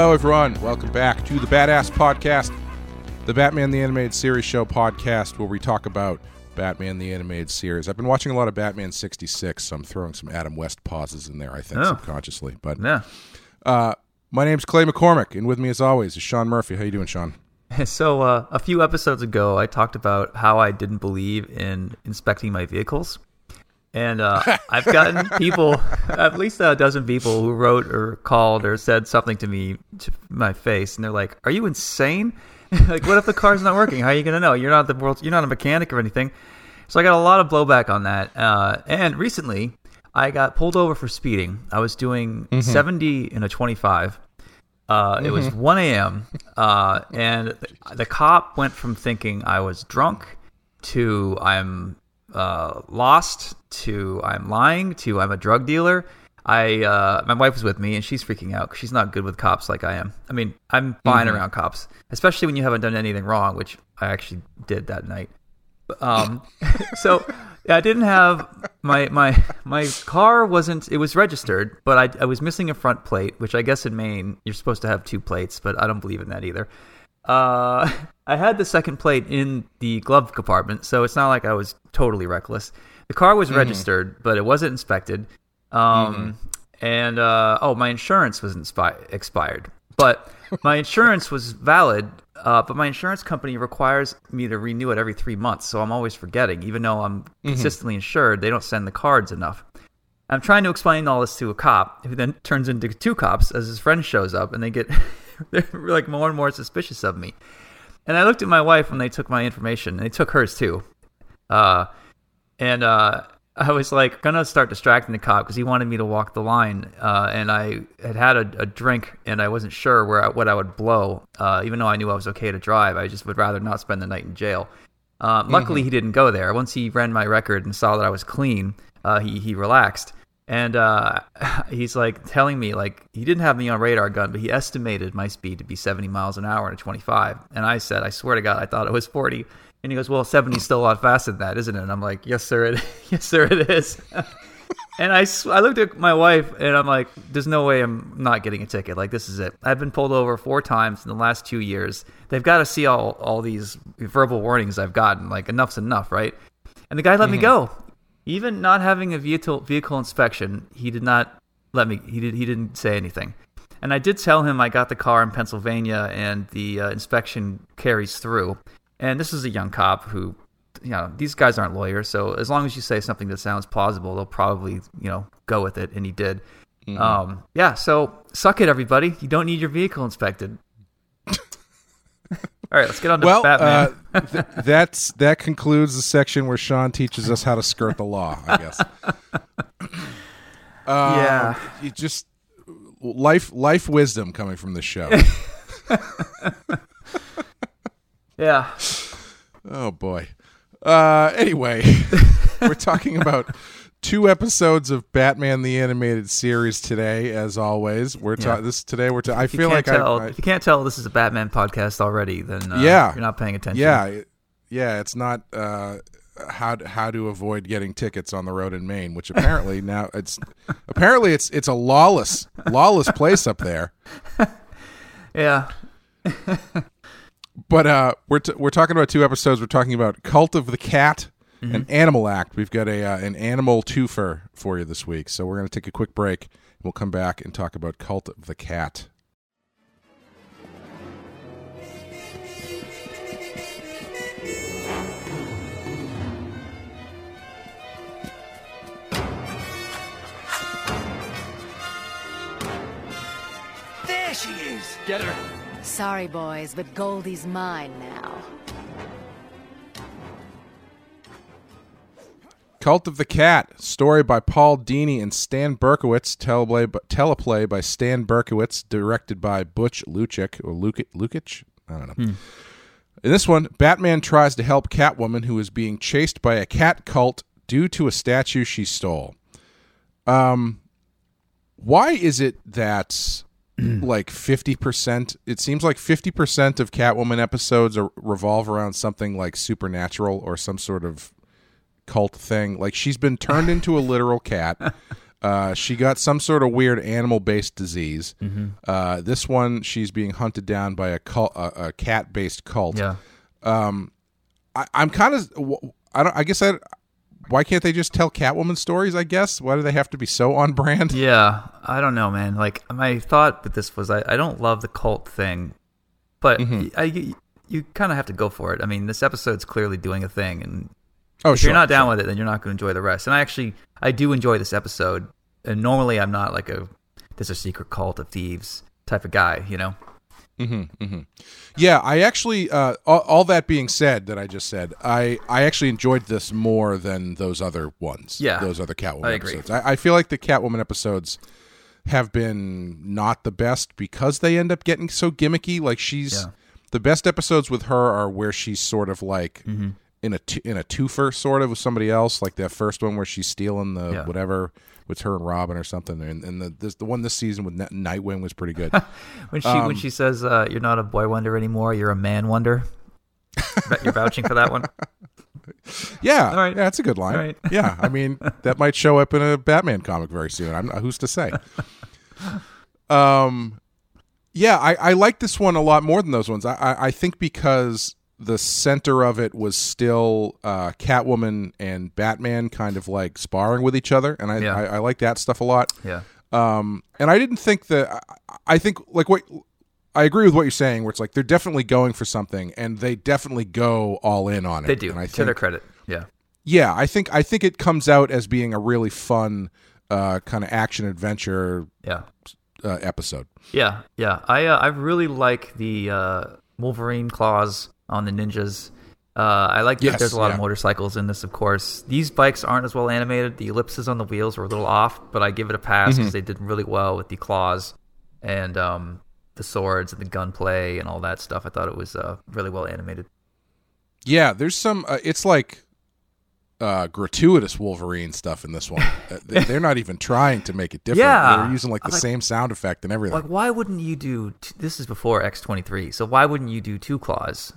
Hello, everyone. Welcome back to the Badass Podcast, the Batman the Animated Series show podcast, where we talk about Batman the Animated Series. I've been watching a lot of Batman 66, so I'm throwing some Adam West pauses in there, I think, Oh. subconsciously. But Yeah. uh, my name's Clay McCormick, and with me, as always, is Sean Murphy. How you doing, Sean? So uh, a few episodes ago, I talked about how I didn't believe in inspecting my vehicles, and uh, I've gotten people, at least a dozen people, who wrote or called or said something to me to my face, and they're like, "Are you insane? like, what if the car's not working? How are you gonna know? You're not the world. You're not a mechanic or anything." So I got a lot of blowback on that. Uh, and recently, I got pulled over for speeding. I was doing 70 in a 25. Uh, It was 1 a.m. Uh, and the, the cop went from thinking I was drunk to I'm uh, lost to I'm lying to I'm a drug dealer. I uh, my wife was with me and she's freaking out 'cause she's not good with cops like I am. I mean, I'm fine around cops, especially when you haven't done anything wrong, which I actually did that night. Um, so yeah, I didn't have my my my car wasn't it was registered, but I I was missing a front plate, which I guess in Maine you're supposed to have two plates, but I don't believe in that either. Uh, I had the second plate in the glove compartment, so it's not like I was totally reckless. The car was registered, but it wasn't inspected. Um, and uh, oh, my insurance was inspi- expired, but my insurance was valid. Uh, but my insurance company requires me to renew it every three months, so I'm always forgetting. Even though I'm consistently insured, they don't send the cards enough. I'm trying to explain all this to a cop, who then turns into two cops as his friend shows up, and they get they're like more and more suspicious of me. And I looked at my wife when they took my information, and they took hers too. Uh, and uh, I was like gonna start distracting the cop because he wanted me to walk the line, uh, and I had had a, a drink, and I wasn't sure where I, what I would blow. Uh, even though I knew I was okay to drive, I just would rather not spend the night in jail. Uh, luckily, he didn't go there. Once he ran my record and saw that I was clean, uh, he he relaxed, and uh, he's like telling me like he didn't have me on radar gun, but he estimated my speed to be 70 miles an hour in a 25. And I said, I swear to God, I thought it was 40. And he goes, Well, 70 is still a lot faster than that, isn't it? And I'm like, Yes, sir, it yes, sir, it is. and I, I looked at my wife and I'm like, There's no way I'm not getting a ticket. Like this is it. I've been pulled over four times in the last two years. They've got to see all all these verbal warnings I've gotten. Like enough's enough, right? And the guy let me go. Even not having a vehicle vehicle inspection, he did not let me. He did. He didn't say anything. And I did tell him I got the car in Pennsylvania and the uh, inspection carries through. And this is a young cop who, you know, these guys aren't lawyers. So as long as you say something that sounds plausible, they'll probably, you know, go with it. And he did. Um, yeah. So suck it, everybody. You don't need your vehicle inspected. All right, let's get on to Well, Batman. uh, th- that's that concludes the section where Sean teaches us how to skirt the law. I guess. Um, Yeah. you just life life wisdom coming from the show. yeah. Oh boy. Uh, anyway, we're talking about two episodes of Batman the Animated Series today. As always, we're Yeah. talking this today. We're ta- I If feel like tell, I, I if you can't tell this is a Batman podcast already, then uh, Yeah. you're not paying attention. yeah yeah it's not uh, how to, how to avoid getting tickets on the road in Maine, which apparently now it's apparently it's it's a lawless lawless place up there. yeah. But uh, we're t- we're talking about two episodes. We're talking about Cult of the Cat and Animal Act. We've got a uh, an animal twofer for you this week. So we're going to take a quick break. We'll come back and talk about Cult of the Cat. There she is! Get her! Sorry, boys, but Goldie's mine now. Cult of the Cat, story by Paul Dini and Stan Berkowitz, teleplay, teleplay by Stan Berkowitz, directed by Butch Lukic or Lukic. Lukic? I don't know. In this one, Batman tries to help Catwoman, who is being chased by a cat cult due to a statue she stole. Um, why is it that like fifty percent? It seems like fifty percent of Catwoman episodes are, revolve around something like supernatural or some sort of cult thing. Like she's been turned into a literal cat. Uh, she got some sort of weird animal-based disease. Mm-hmm. Uh, this one, she's being hunted down by a cult, a, a cat-based cult. Yeah. I, I'm kind of. I don't. I guess I. Why can't they just tell Catwoman stories? I guess. Why do they have to be so on brand? Yeah, I don't know, man. Like my thought with this was, I, I don't love the cult thing, but Mm-hmm. I, you, you kind of have to go for it. I mean, this episode's clearly doing a thing, and Oh, if sure. you're not down sure. with it, then you're not going to enjoy the rest. And I actually, I do enjoy this episode. And normally, I'm not like a there's a secret cult of thieves type of guy, you know. Yeah, I actually. Uh, all, all that being said, that I just said, I I actually enjoyed this more than those other ones. Yeah, those other Catwoman I episodes. I, I feel like the Catwoman episodes have been not the best because they end up getting so gimmicky. Like she's Yeah. the best episodes with her are where she's sort of like Mm-hmm. In a in a twofer sort of with somebody else. Like that first one where she's stealing the Yeah. whatever with her and Robin or something. And, and the this, the one this season with N- Nightwing was pretty good. When she Um, when she says uh, you're not a boy wonder anymore, you're a man wonder. Bet you're vouching for that one. Yeah, All right. yeah, that's a good line. Right. yeah, I mean that might show up in a Batman comic very soon. I'm who's to say. Um, yeah, I, I like this one a lot more than those ones. I, I, I think because the center of it was still uh, Catwoman and Batman kind of like sparring with each other, and I, Yeah. I, I like that stuff a lot. Yeah. Um, and I didn't think that. I, I think like what I agree with what you're saying, where it's like they're definitely going for something, and they definitely go all in on it. They do. And I to their credit. Yeah. yeah, I think I think it comes out as being a really fun uh, kind of action adventure Yeah. uh, episode. Yeah, yeah. I uh, I really like the uh, Wolverine claws on the ninjas. Uh, I like that Yes, there's a lot yeah. of motorcycles in this, of course. These bikes aren't as well animated. The ellipses on the wheels were a little off, but I give it a pass because Mm-hmm. they did really well with the claws and um, the swords and the gunplay and all that stuff. I thought it was uh, really well animated. Yeah, there's some. Uh, it's like uh, gratuitous Wolverine stuff in this one. Uh, they- they're not even trying to make it different. Yeah. they're using like the Like- same sound effect and everything. Like, why wouldn't you do? T- this is before X twenty three, so why wouldn't you do two claws,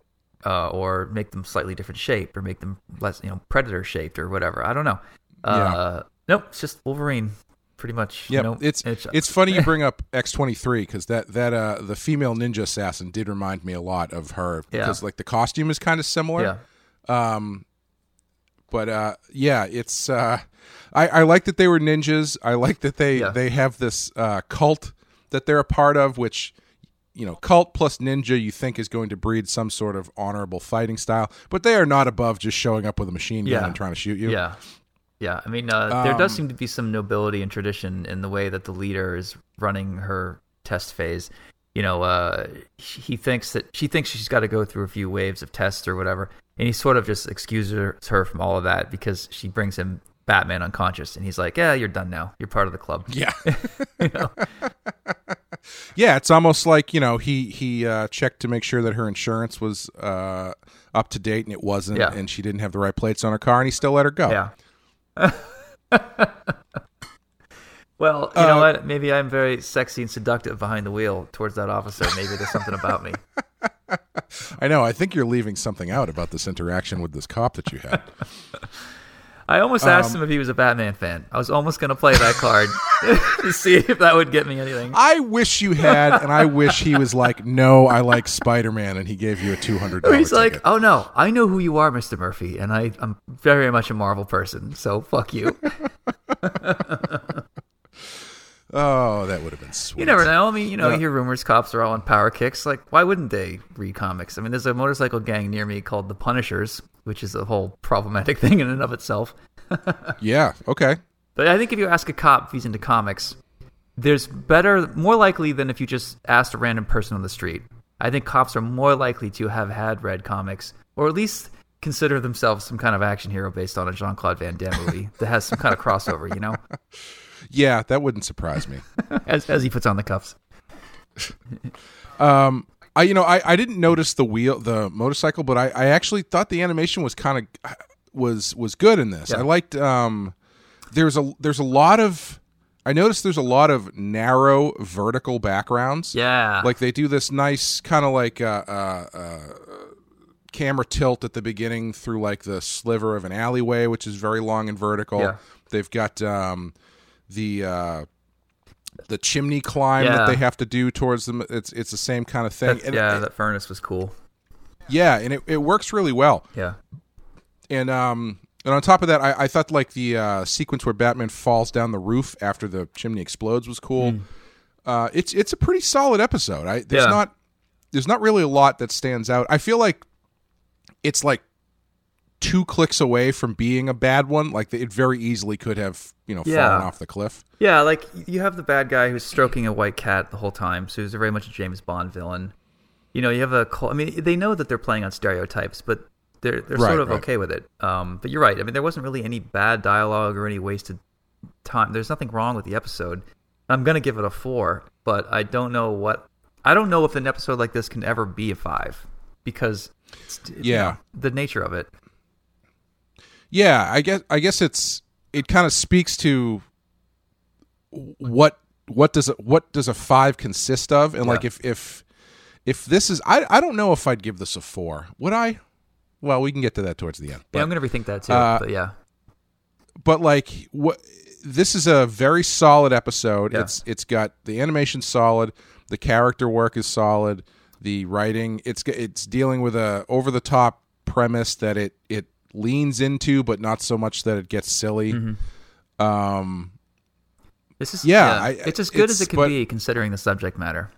uh, or make them slightly different shape, or make them less, you know, predator shaped, or whatever? I don't know. Uh, Nope, it's just Wolverine, pretty much. Yeah, you know, it's it's funny you bring up X twenty three because that that uh the female ninja assassin did remind me a lot of her Yeah. because like the costume is kind of similar. yeah, Um, but uh yeah it's uh i i like that they were ninjas i like that they Yeah. they have this uh cult that they're a part of which you know cult plus ninja you think is going to breed some sort of honorable fighting style but they are not above just showing up with a machine gun Yeah. and trying to shoot you yeah, yeah. I mean, uh, there Um, does seem to be some nobility and tradition in the way that the leader is running her test phase. You know, uh, he thinks that she thinks she's got to go through a few waves of tests or whatever, and he sort of just excuses her from all of that because she brings him Batman unconscious, and he's like, "Yeah, you're done now. You're part of the club." yeah You know? yeah it's almost like you know he he uh checked to make sure that her insurance was uh up to date and it wasn't Yeah. and she didn't have the right plates on her car and he still let her go Yeah. well, you know Uh, what? Maybe I'm very sexy and seductive behind the wheel towards that officer. Maybe there's something about me. i know i think you're leaving something out about this interaction with this cop that you had I almost asked Um, him if he was a Batman fan. I was almost going to play that card to see if that would get me anything. I wish you had, and I wish he was like, "No, I like Spider Man," and he gave you a two hundred. He's like, "Oh no, I know who you are, Mr. Murphy, and I, I'm very much a Marvel person. So fuck you." "Oh, that would have been sweet." You never know. I mean, you know, you hear rumors cops are all on power kicks. Like, why wouldn't they read comics? I mean, there's a motorcycle gang near me called the Punishers, which is a whole problematic thing in and of itself. Yeah. Okay. But I think if you ask a cop if he's into comics, there's better, more likely than if you just asked a random person on the street. I think cops are more likely to have had read comics, or at least consider themselves some kind of action hero based on a Jean Claude Van Damme movie that has some kind of crossover, you know, Yeah, that wouldn't surprise me. as, as he puts on the cuffs. Um, I you know I, I didn't notice the wheel the motorcycle, but I, I actually thought the animation was kind of was was good in this. Yeah. I liked um there's a there's a lot of I noticed there's a lot of narrow vertical backgrounds. Yeah. like they do this nice kind of like uh, uh, uh, camera tilt at the beginning through like the sliver of an alleyway, which is very long and vertical. Yeah. They've got um, the uh, the chimney climb Yeah. that they have to do towards them. It's it's the same kind of thing. And yeah, it- that furnace was cool. yeah, and it, it works really well. Yeah. And um and on top of that, I, I thought like the uh, sequence where Batman falls down the roof after the chimney explodes was cool. Uh, it's it's a pretty solid episode. I there's Yeah. not there's not really a lot that stands out. I feel like it's like two clicks away from being a bad one. Like it very easily could have you know Yeah. fallen off the cliff. Yeah, like you have the bad guy who's stroking a white cat the whole time, so he's very much a James Bond villain. You know, you have a. I mean, they know that they're playing on stereotypes, but they're they're Right, sort of right. okay with it. Um, but you're right. I mean, there wasn't really any bad dialogue or any wasted time. There's nothing wrong with the episode. I'm gonna give it a four, but I don't know what. I don't know if an episode like this can ever be a five because it's, it's, you Yeah. know, the nature of it. Yeah, I guess I guess it's it kind of speaks to what what does a, what does a five consist of, and like if if if this is I I don't know if I'd give this a four. Would I? Well, we can get to that towards the end. But, yeah, I'm gonna rethink that too. uh, but yeah, but like what this is a very solid episode. Yeah. It's it's got the animation solid, the character work is solid, the writing it's it's dealing with a over the top premise that it it leans into, but not so much that it gets silly. Mm-hmm. Um, this is yeah, yeah. I- it's as good as it can but- be considering the subject matter.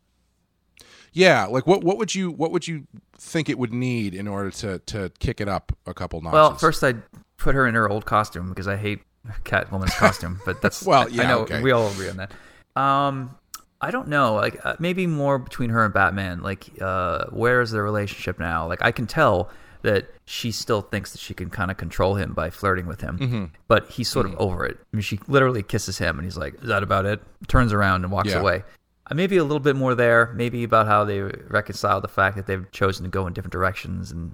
yeah, like what what would you what would you think it would need in order to to kick it up a couple notches? Well, first I'd put her in her old costume because I hate Catwoman's costume. But that's Well, yeah, I know okay. we all agree on that. Um, I don't know, like uh, maybe more between her and Batman. Like, uh, where is their relationship now? Like, I can tell that she still thinks that she can kind of control him by flirting with him, Mm-hmm. but he's sort of over it. I mean, she literally kisses him, and he's like, "Is that about it?" Turns around and walks Yeah. away. Uh, maybe a little bit more there. Maybe about how they reconcile the fact that they've chosen to go in different directions and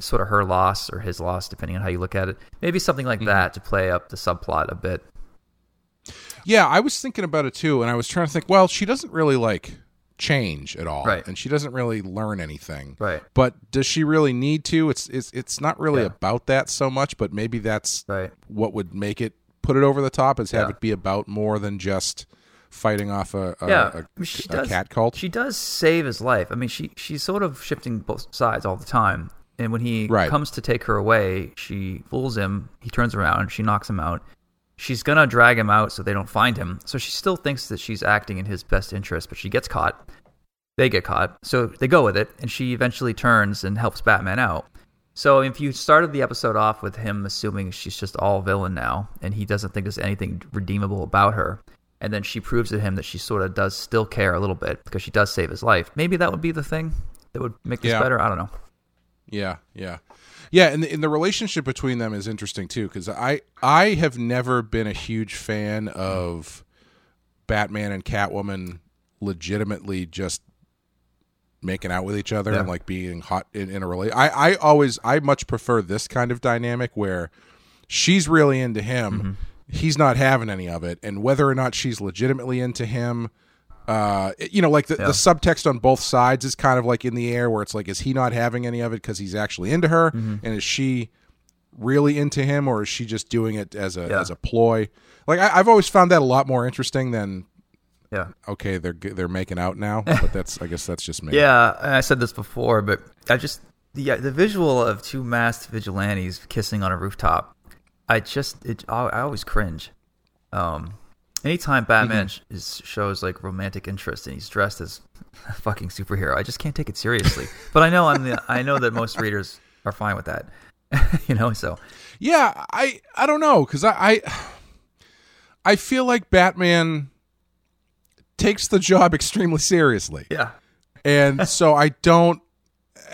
sort of her loss or his loss, depending on how you look at it. Maybe something Mm-hmm. like that to play up the subplot a bit. Yeah, I was thinking about it too, and I was trying to think. Well, she doesn't really like change at all, Right. and she doesn't really learn anything, Right. But does she really need to? It's it's it's not really Yeah. about that so much, but maybe that's Right. what would make it put it over the top is have Yeah. it be about more than just fighting off a a, yeah, a, I mean, she a does, cat cult. She does save his life. I mean, she she's sort of shifting both sides all the time. And when he Right. comes to take her away, she fools him. He turns around, she knocks him out. She's gonna drag him out so they don't find him. So she still thinks that she's acting in his best interest, but she gets caught. They get caught, so they go with it, and she eventually turns and helps Batman out. So if you started the episode off with him assuming she's just all villain now, and he doesn't think there's anything redeemable about her, and then she proves to him that she sort of does still care a little bit because she does save his life, maybe that would be the thing that would make this Yeah. better. I don't know. Yeah, yeah, yeah. And the, and the relationship between them is interesting too, because I I have never been a huge fan of Batman and Catwoman legitimately just making out with each other Yeah. and like being hot in, in a relation. I I always I much prefer this kind of dynamic where she's really into him, Mm-hmm. he's not having any of it, and whether or not she's legitimately into him. Uh, you know, like the, Yeah. the subtext on both sides is kind of like in the air, where it's like, is he not having any of it because he's actually into her, Mm-hmm. and is she really into him, or is she just doing it as a Yeah. as a ploy? Like I, I've always found that a lot more interesting than Yeah. okay, they're they're making out now, but that's I guess that's just me. Yeah, and I said this before, but I just the the visual of two masked vigilantes kissing on a rooftop. I just it I, I always cringe. Um, anytime Batman mm-hmm. sh is, shows like romantic interest and he's dressed as a fucking superhero, I just can't take it seriously. but I know I'm the I know that most readers are fine with that. you know, so Yeah, I I don't know because I, I I feel like Batman takes the job extremely seriously, yeah, and so I don't.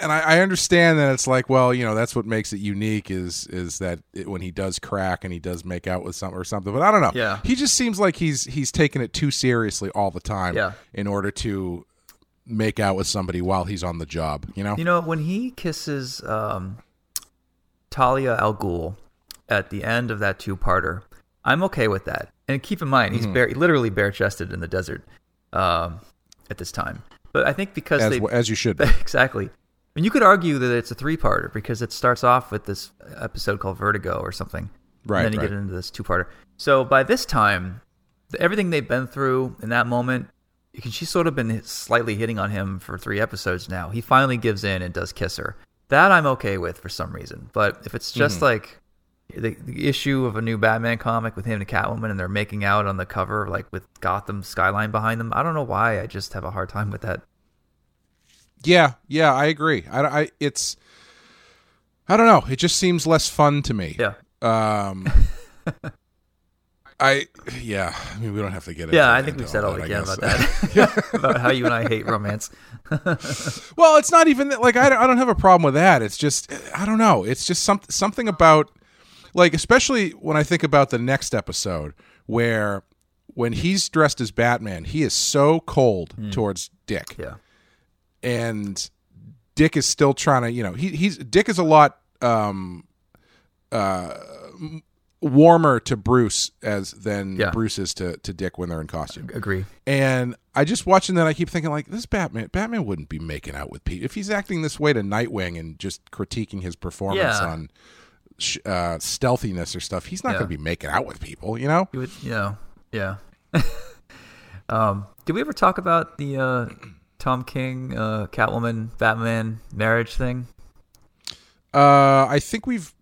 And I, I understand that it's like, well, you know, that's what makes it unique is is that it, when he does crack and he does make out with something or something. But I don't know. Yeah. he just seems like he's he's taking it too seriously all the time. Yeah. in order to make out with somebody while he's on the job. You know. You know, when he kisses um, Talia Al Ghul at the end of that two-parter, I'm okay with that. And keep in mind, Mm-hmm. he's bare, literally bare-chested in the desert um, at this time. But I think because as they as you should. Be. exactly, and you could argue that it's a three-parter because it starts off with this episode called Vertigo or something, Right, And then you right. get into this two-parter. So by this time, everything they've been through in that moment, can- she's sort of been slightly hitting on him for three episodes now. He finally gives in and does kiss her. That I'm okay with for some reason. But if it's just mm-hmm. like the, the issue of a new Batman comic with him and Catwoman and they're making out on the cover, like with Gotham skyline behind them, I don't know why. I just have a hard time with that. Yeah, yeah, I agree. I, I it's I don't know. It just seems less fun to me. Yeah. Um, I yeah. I mean, we don't have to get into. Yeah, I think we've said all that, we can about that. about how you and I hate romance. Well, it's not even that- like I don't, I don't have a problem with that. It's just I don't know. It's just some, something about like especially when I think about the next episode where when he's dressed as Batman, he is so cold towards Dick. Yeah. And Dick is still trying to, you know, he, he's Dick is a lot um, uh, warmer to Bruce as than Yeah. Bruce is to, to Dick when they're in costume. Agree. And I just watching that, I keep thinking like, this Batman, Batman wouldn't be making out with Pete if he's acting this way to Nightwing and just critiquing his performance Yeah. on sh- uh, stealthiness or stuff. He's not Yeah. going to be making out with people, you know. Would, you know, yeah. um, did we ever talk about the uh, Tom King, uh, Catwoman, Batman marriage thing? Uh, I think we've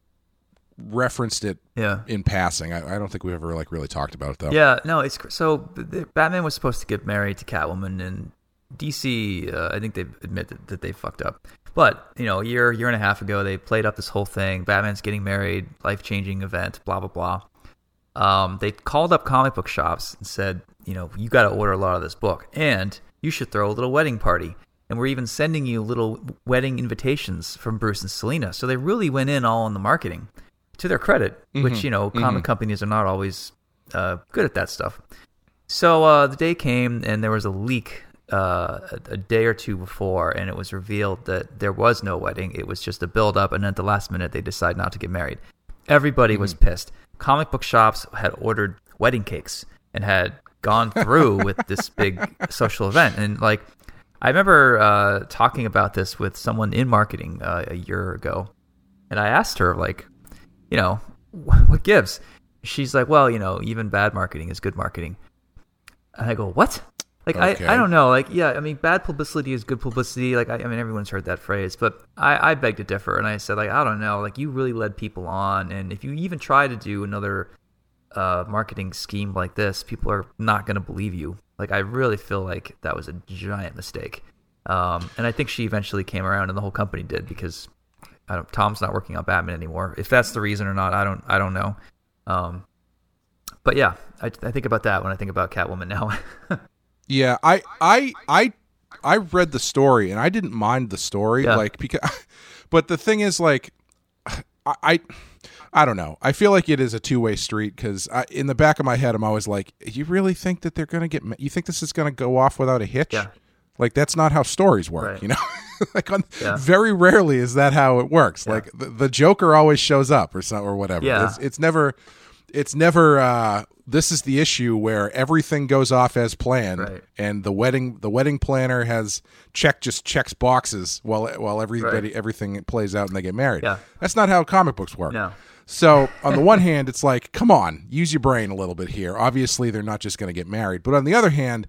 referenced it Yeah. in passing. I, I don't think we've ever like really talked about it though. Yeah, no, it's so Batman was supposed to get married to Catwoman, and DC, uh, I think they've admitted that they fucked up. But you know, a year, year and a half ago, they played up this whole thing. Batman's getting married, life changing event, blah blah blah. Um, they called up comic book shops and said, you know, you got to order a lot of this book, and you should throw a little wedding party. And we're even sending you little wedding invitations from Bruce and Selina. So they really went in all on the marketing. To their credit, which you know, comic companies are not always uh, good at that stuff. So uh, the day came, and there was a leak uh, a, a day or two before, and it was revealed that there was no wedding. It was just a build up, and at the last minute, they decided not to get married. Everybody was pissed. Comic book shops had ordered wedding cakes and had gone through with this big social event. And like, I remember uh, talking about this with someone in marketing uh, a year ago, and I asked her like, you know, what gives? She's like, well, you know, even bad marketing is good marketing. And I go, what? Like, Okay. I, I don't know. Like, yeah, I mean, bad publicity is good publicity. Like, I, I mean, everyone's heard that phrase, but I, I beg to differ. And I said, like, I don't know. Like, you really led people on. And if you even try to do another uh, marketing scheme like this, people are not going to believe you. Like, I really feel like that was a giant mistake. Um, and I think she eventually came around, and the whole company did because I don't, Tom's not working on Batman anymore. If that's the reason or not, I don't, I don't know. Um, but yeah, I, I think about that when I think about Catwoman now. Yeah, I I I I read the story and I didn't mind the story Yeah. like because but the thing is like I I, I don't know. I feel like it is a two-way street cuz in the back of my head I'm always like you really think that they're going to get you think this is going to go off without a hitch? Yeah. Like that's not how stories work, Right. you know? like on, Yeah. very rarely is that how it works. Like the, the Joker always shows up or something or whatever. Yeah. It's, it's never it's never uh this is the issue where everything goes off as planned Right. and the wedding the wedding planner has check just checks boxes while while everybody Right. everything plays out and they get married. Yeah. That's not how comic books work. No. So on the one hand, it's like, come on, use your brain a little bit here. Obviously, they're not just going to get married. But on the other hand,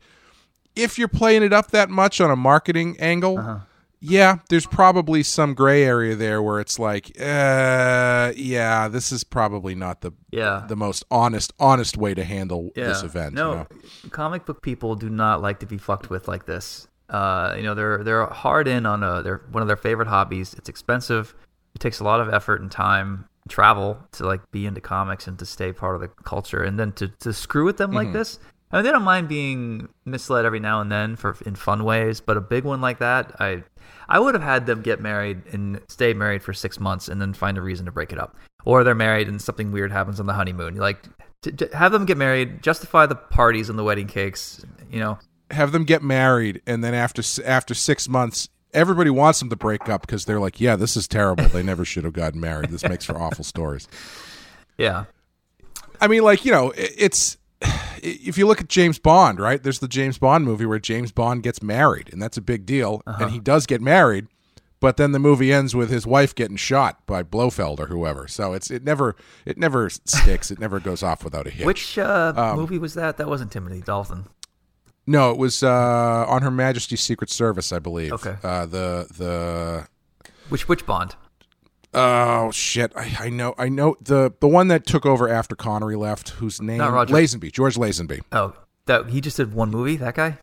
if you're playing it up that much on a marketing angle, Uh-huh. yeah, there's probably some gray area there where it's like, uh, yeah, this is probably not the Yeah. the most honest honest way to handle yeah. this event. No, you know? comic book people do not like to be fucked with like this. Uh, you know, they're they're hard in on a they're one of their favorite hobbies. It's expensive. It takes a lot of effort and time, travel to like be into comics and to stay part of the culture, and then to to screw with them like Mm-hmm. this. I mean, they don't mind being misled every now and then for in fun ways, but a big one like that, I I would have had them get married and stay married for six months and then find a reason to break it up, or they're married and something weird happens on the honeymoon. Like to, to have them get married, justify the parties and the wedding cakes. You know, Have them get married, and then after after six months. Everybody wants them to break up because they're like, "Yeah, this is terrible. They never should have gotten married. This makes for awful stories." yeah, I mean, like you know, it's if you look at James Bond, right? There's the James Bond movie where James Bond gets married, and that's a big deal, and he does get married. but then the movie ends with his wife getting shot by Blofeld or whoever. So it's it never it never sticks. it never goes off without a hit. Which uh, Um, movie was that? That wasn't Timothy Dalton. No, it was uh, on Her Majesty's Secret Service, I believe. Okay. Uh, the the Which which Bond? oh shit, I, I know I know the the one that took over after Connery left, whose name Not Roger. Lazenby, George Lazenby. Oh, that he just did one movie. That guy.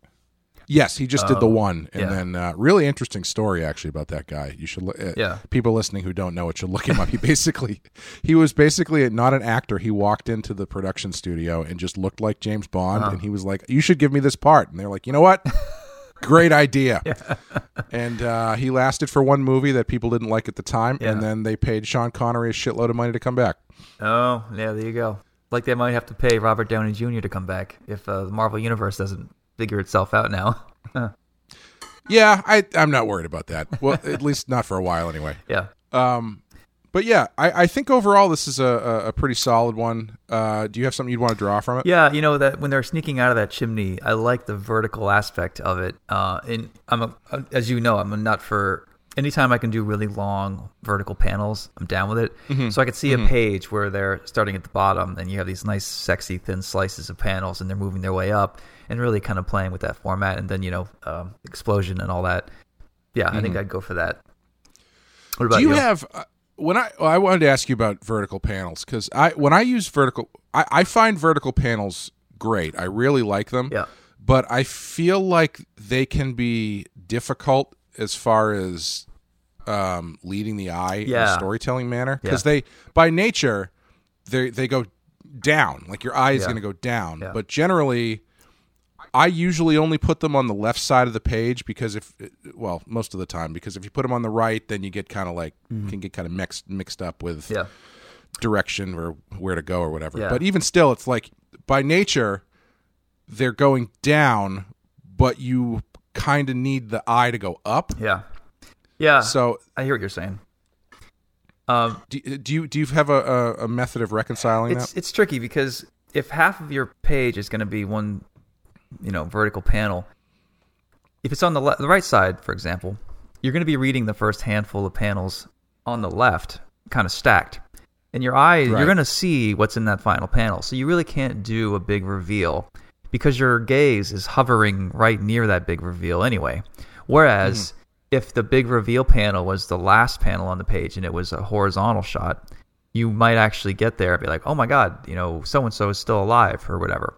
Yes, he just did the one, and yeah. then uh, really interesting story actually about that guy. You should look. Uh, Yeah. people listening who don't know it should look him up. He basically, he was basically not an actor. He walked into the production studio and just looked like James Bond, Uh-huh. and he was like, "You should give me this part," and they're like, "You know what? Great idea." and uh, he lasted for one movie that people didn't like at the time, Yeah. and then they paid Sean Connery a shitload of money to come back. Oh, yeah. There you go. Like they might have to pay Robert Downey Jr. to come back if uh, the Marvel Universe doesn't figure itself out now. Yeah, I, I'm not worried about that. Well, at least not for a while anyway. yeah. Um, but yeah, I, I think overall this is a, a, a pretty solid one. Uh, do you have something you'd want to draw from it? Yeah, you know that when they're sneaking out of that chimney, I like the vertical aspect of it. Uh, and I'm a, as you know, I'm a nut for anytime I can do really long vertical panels. I'm down with it. Mm-hmm. So I could see a page where they're starting at the bottom, and you have these nice, sexy, thin slices of panels, and they're moving their way up, and really kind of playing with that format. And then you know, um, explosion and all that. Yeah, I think I'd go for that. What about Mm-hmm. Do you have uh, when I well, I wanted to ask you about vertical panels because I when I use vertical I, I find vertical panels great. I really like them. Yeah. But I feel like they can be difficult as far as um, leading the eye in a storytelling manner because Yeah. they by nature they they go down like your eye is Yeah. going to go down. Yeah. But generally. I usually only put them on the left side of the page because if, well, most of the time, because if you put them on the right, then you get kind of like can get kind of mixed mixed up with Mm-hmm. Yeah. direction or where to go or whatever. Yeah. But even still, it's like by nature they're going down, but you kind of need the eye to go up. Yeah. Yeah. So I hear what you're saying. Um, do, do you do you have a, a, a method of reconciling it's that? it's tricky because if half of your page is going to be one, you know, vertical panel, if it's on the le- the right side, for example, you're going to be reading the first handful of panels on the left, kind of stacked, and your eye Right. you're going to see what's in that final panel. So you really can't do a big reveal because your gaze is hovering right near that big reveal anyway. Whereas hmm. if the big reveal panel was the last panel on the page and it was a horizontal shot, you might actually get there and be like, oh my God, you know, so and so is still alive or whatever.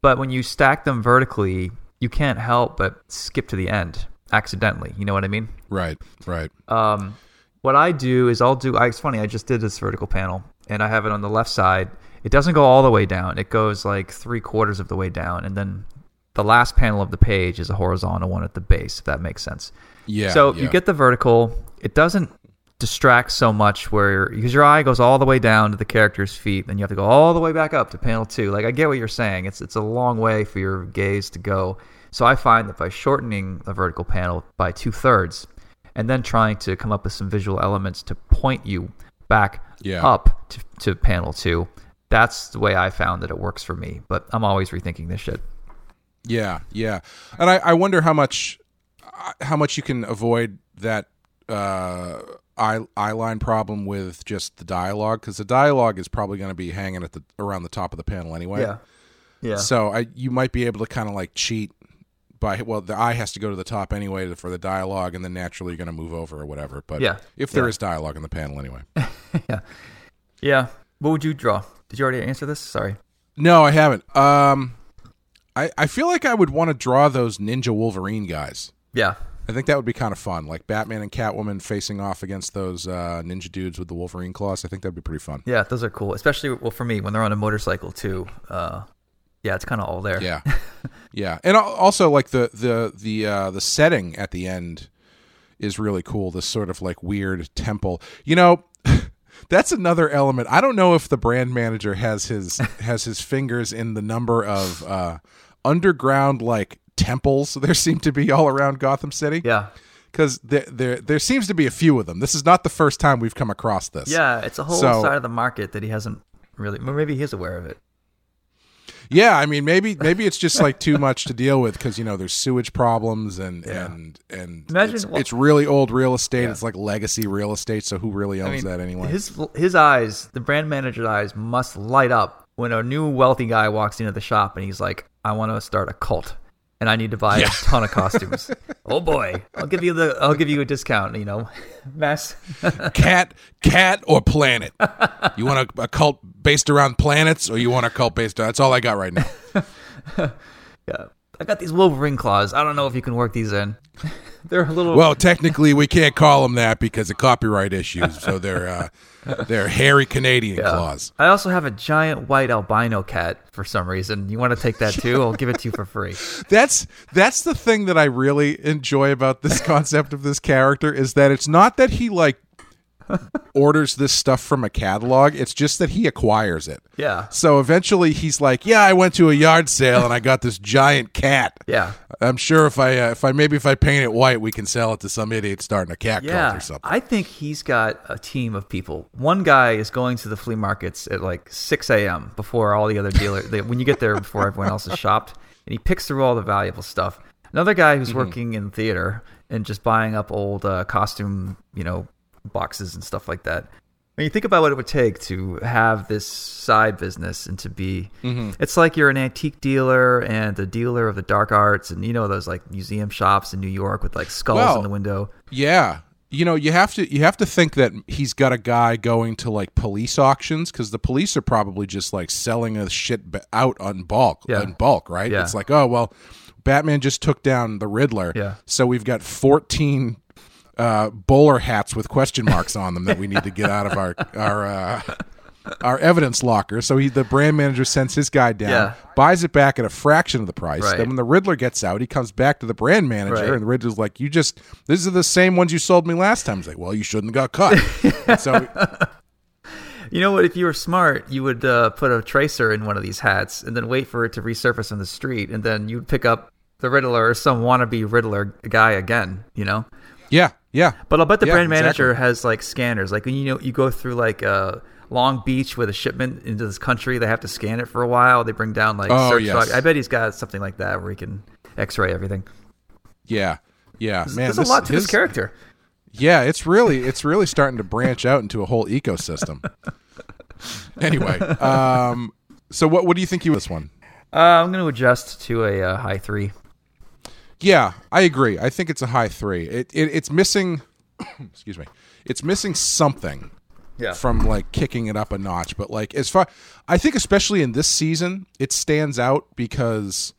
But when you stack them vertically, you can't help but skip to the end accidentally. You know what I mean? Right, right. Um, what I do is I'll do. It's funny. I just did this vertical panel, and I have it on the left side. It doesn't go all the way down. It goes like three quarters of the way down, and then the last panel of the page is a horizontal one at the base. If that makes sense. Yeah. so yeah. you get the vertical. It doesn't distract so much where because your eye goes all the way down to the character's feet, then you have to go all the way back up to panel two. Like I get what you're saying. It's it's a long way for your gaze to go. So I find that by shortening the vertical panel by two thirds, and then trying to come up with some visual elements to point you back Yeah. up to, to panel two, that's the way I found that it works for me. But I'm always rethinking this shit. Yeah, yeah, and I, I wonder how much how much you can avoid that uh, eye eye line problem with just the dialogue because the dialogue is probably going to be hanging at the around the top of the panel anyway. yeah. Yeah. So I you might be able to kind of like cheat by well the eye has to go to the top anyway for the dialogue and then naturally you're going to move over or whatever. But Yeah, if there yeah. is dialogue in the panel anyway. Yeah. Yeah. What would you draw? Did you already answer this? Sorry. no, I haven't. Um, I I feel like I would want to draw those Ninja Wolverine guys. Yeah. I think that would be kind of fun, like Batman and Catwoman facing off against those uh, ninja dudes with the Wolverine claws. I think that'd be pretty fun. Yeah, those are cool. Especially well for me when they're on a motorcycle too. Uh, yeah, it's kind of all there. Yeah, yeah, and also like the the the uh, the setting at the end is really cool. This sort of like weird temple. You know, that's another element. I don't know if the brand manager has his has his fingers in the number of uh, underground like temples there seem to be all around Gotham City. Yeah. because there, there there seems to be a few of them. This is not the first time we've come across this. Yeah, it's a whole So- side of the market that he hasn't really. well, Maybe he is aware of it. Yeah, I mean, maybe maybe it's just like too much to deal with because you know there's sewage problems and and and Imagine it's, what- it's really old real estate. Yeah. It's like legacy real estate. So who really owns that anyway? His his eyes, the brand manager's eyes, must light up when a new wealthy guy walks into the shop and he's like, "I want to start a cult, and I need to buy Yeah. a ton of costumes." oh boy, I'll give you the I'll give you a discount. You know, mass. cat, cat, or planet? You want a, a cult based around planets, or you want a cult based? on That's all I got right now. yeah, I got these Wolverine claws. I don't know if you can work these in. They're a little. Well, technically, we can't call them that because of copyright issues. So they're uh, they're hairy Canadian Yeah. claws. I also have a giant white albino cat for some reason. You want to take that too? I'll give it to you for free. That's that's the thing that I really enjoy about this concept of this character is that it's not that he like orders this stuff from a catalog. It's just that he acquires it. Yeah. So eventually he's like, "Yeah, I went to a yard sale and I got this giant cat. Yeah. I'm sure if I uh, if I maybe if I paint it white, we can sell it to some idiot starting a cat Yeah, cult or something." I think he's got a team of people. One guy is going to the flea markets at like 6 a.m. before all the other dealers. they, when you get there before everyone else is shopped, and he picks through all the valuable stuff. Another guy who's Mm-hmm. working in theater and just buying up old uh, costume, you know, boxes and stuff like that. When you think about what it would take to have this side business and to be, Mm-hmm. it's like you're an antique dealer and a dealer of the dark arts, and you know those like museum shops in New York with like skulls Well, in the window. Yeah. You know, you have to you have to think that he's got a guy going to like police auctions because the police are probably just like selling a shit out on bulk Yeah. in bulk, right? Yeah. It's like, oh well, Batman just took down the Riddler, Yeah. So we've got fourteen uh, bowler hats with question marks on them that we need to get out of our our uh, our evidence locker. So he, the brand manager sends his guy down, Yeah. buys it back at a fraction of the price. Right. Then when the Riddler gets out, he comes back to the brand manager, Right. and the Riddler's like, "You just these are the same ones you sold me last time." He's like, "Well, you shouldn't have got caught." So You know what? If you were smart, you would uh, put a tracer in one of these hats and then wait for it to resurface on the street, and then you'd pick up the Riddler or some wannabe Riddler guy again. You know. yeah, yeah. But I'll bet the Yeah, brand manager exactly. has like scanners. Like when you know you go through like uh, Long Beach with a shipment into this country, they have to scan it for a while. They bring down like Oh, search yes. dog. I bet he's got something like that where he can X-ray everything. Yeah, yeah, man. There's this- a lot to his- this character. Yeah, it's really it's really starting to branch out into a whole ecosystem. anyway, um, so what what do you think you this one? Uh, I'm going to adjust to a uh, high three. Yeah, I agree. I think it's a high three. It, it it's missing. excuse me. It's missing something Yeah. from like kicking it up a notch. But like as far, I think especially in this season, it stands out because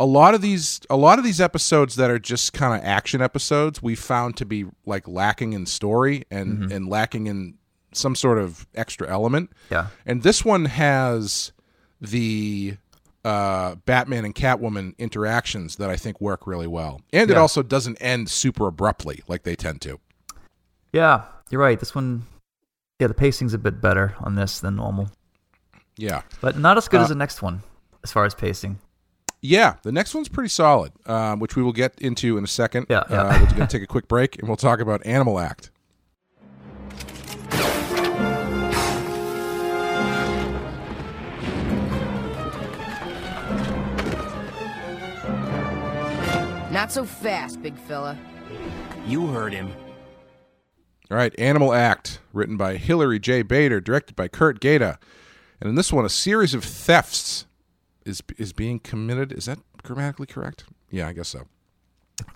a lot of these a lot of these episodes that are just kind of action episodes we found to be like lacking in story and mm-hmm. and lacking in some sort of extra element. Yeah. And this one has the uh, Batman and Catwoman interactions that I think work really well. And it also doesn't end super abruptly like they tend to. Yeah, you're right. This one, yeah, the pacing's a bit better on this than normal, Yeah. but not as good Uh, as the next one as far as pacing. Yeah, the next one's pretty solid, um, which we will get into in a second. Yeah, yeah. Uh, we're going to take a quick break and we'll talk about Animal Act. Not so fast, big fella. You heard him. All right, Animal Act, written by Hilary J. Bader, directed by Curt Geda. And in this one, a series of thefts is is being committed. Is that grammatically correct? Yeah, I guess so.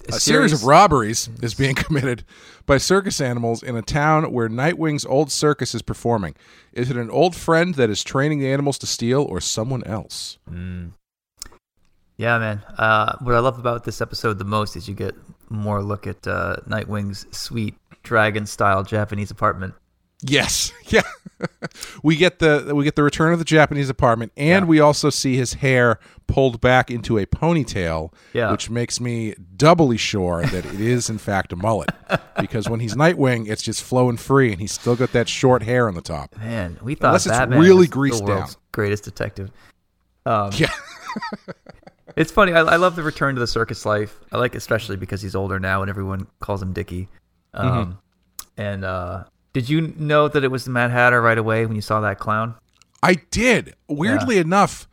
A, series of robberies is being committed by circus animals in a town where Nightwing's old circus is performing. Is it an old friend that is training the animals to steal or someone else? Hmm. Yeah, man. Uh, what I love about this episode the most is you get more look at uh, Nightwing's sweet dragon-style Japanese apartment. Yes. Yeah. we get the we get the return of the Japanese apartment and Yeah. we also see his hair pulled back into a ponytail, Yeah. which makes me doubly sure that it is in fact a mullet. because when he's Nightwing, it's just flowing free and he's still got that short hair on the top. Man, we thought Unless it's Batman really was greased the world's down. greatest detective. Um, Yeah. It's funny. I, I love the return to the circus life. I like especially because he's older now and everyone calls him Dickie. Um, Mm-hmm. And uh, did you know that it was the Mad Hatter right away when you saw that clown? I did. Weirdly enough,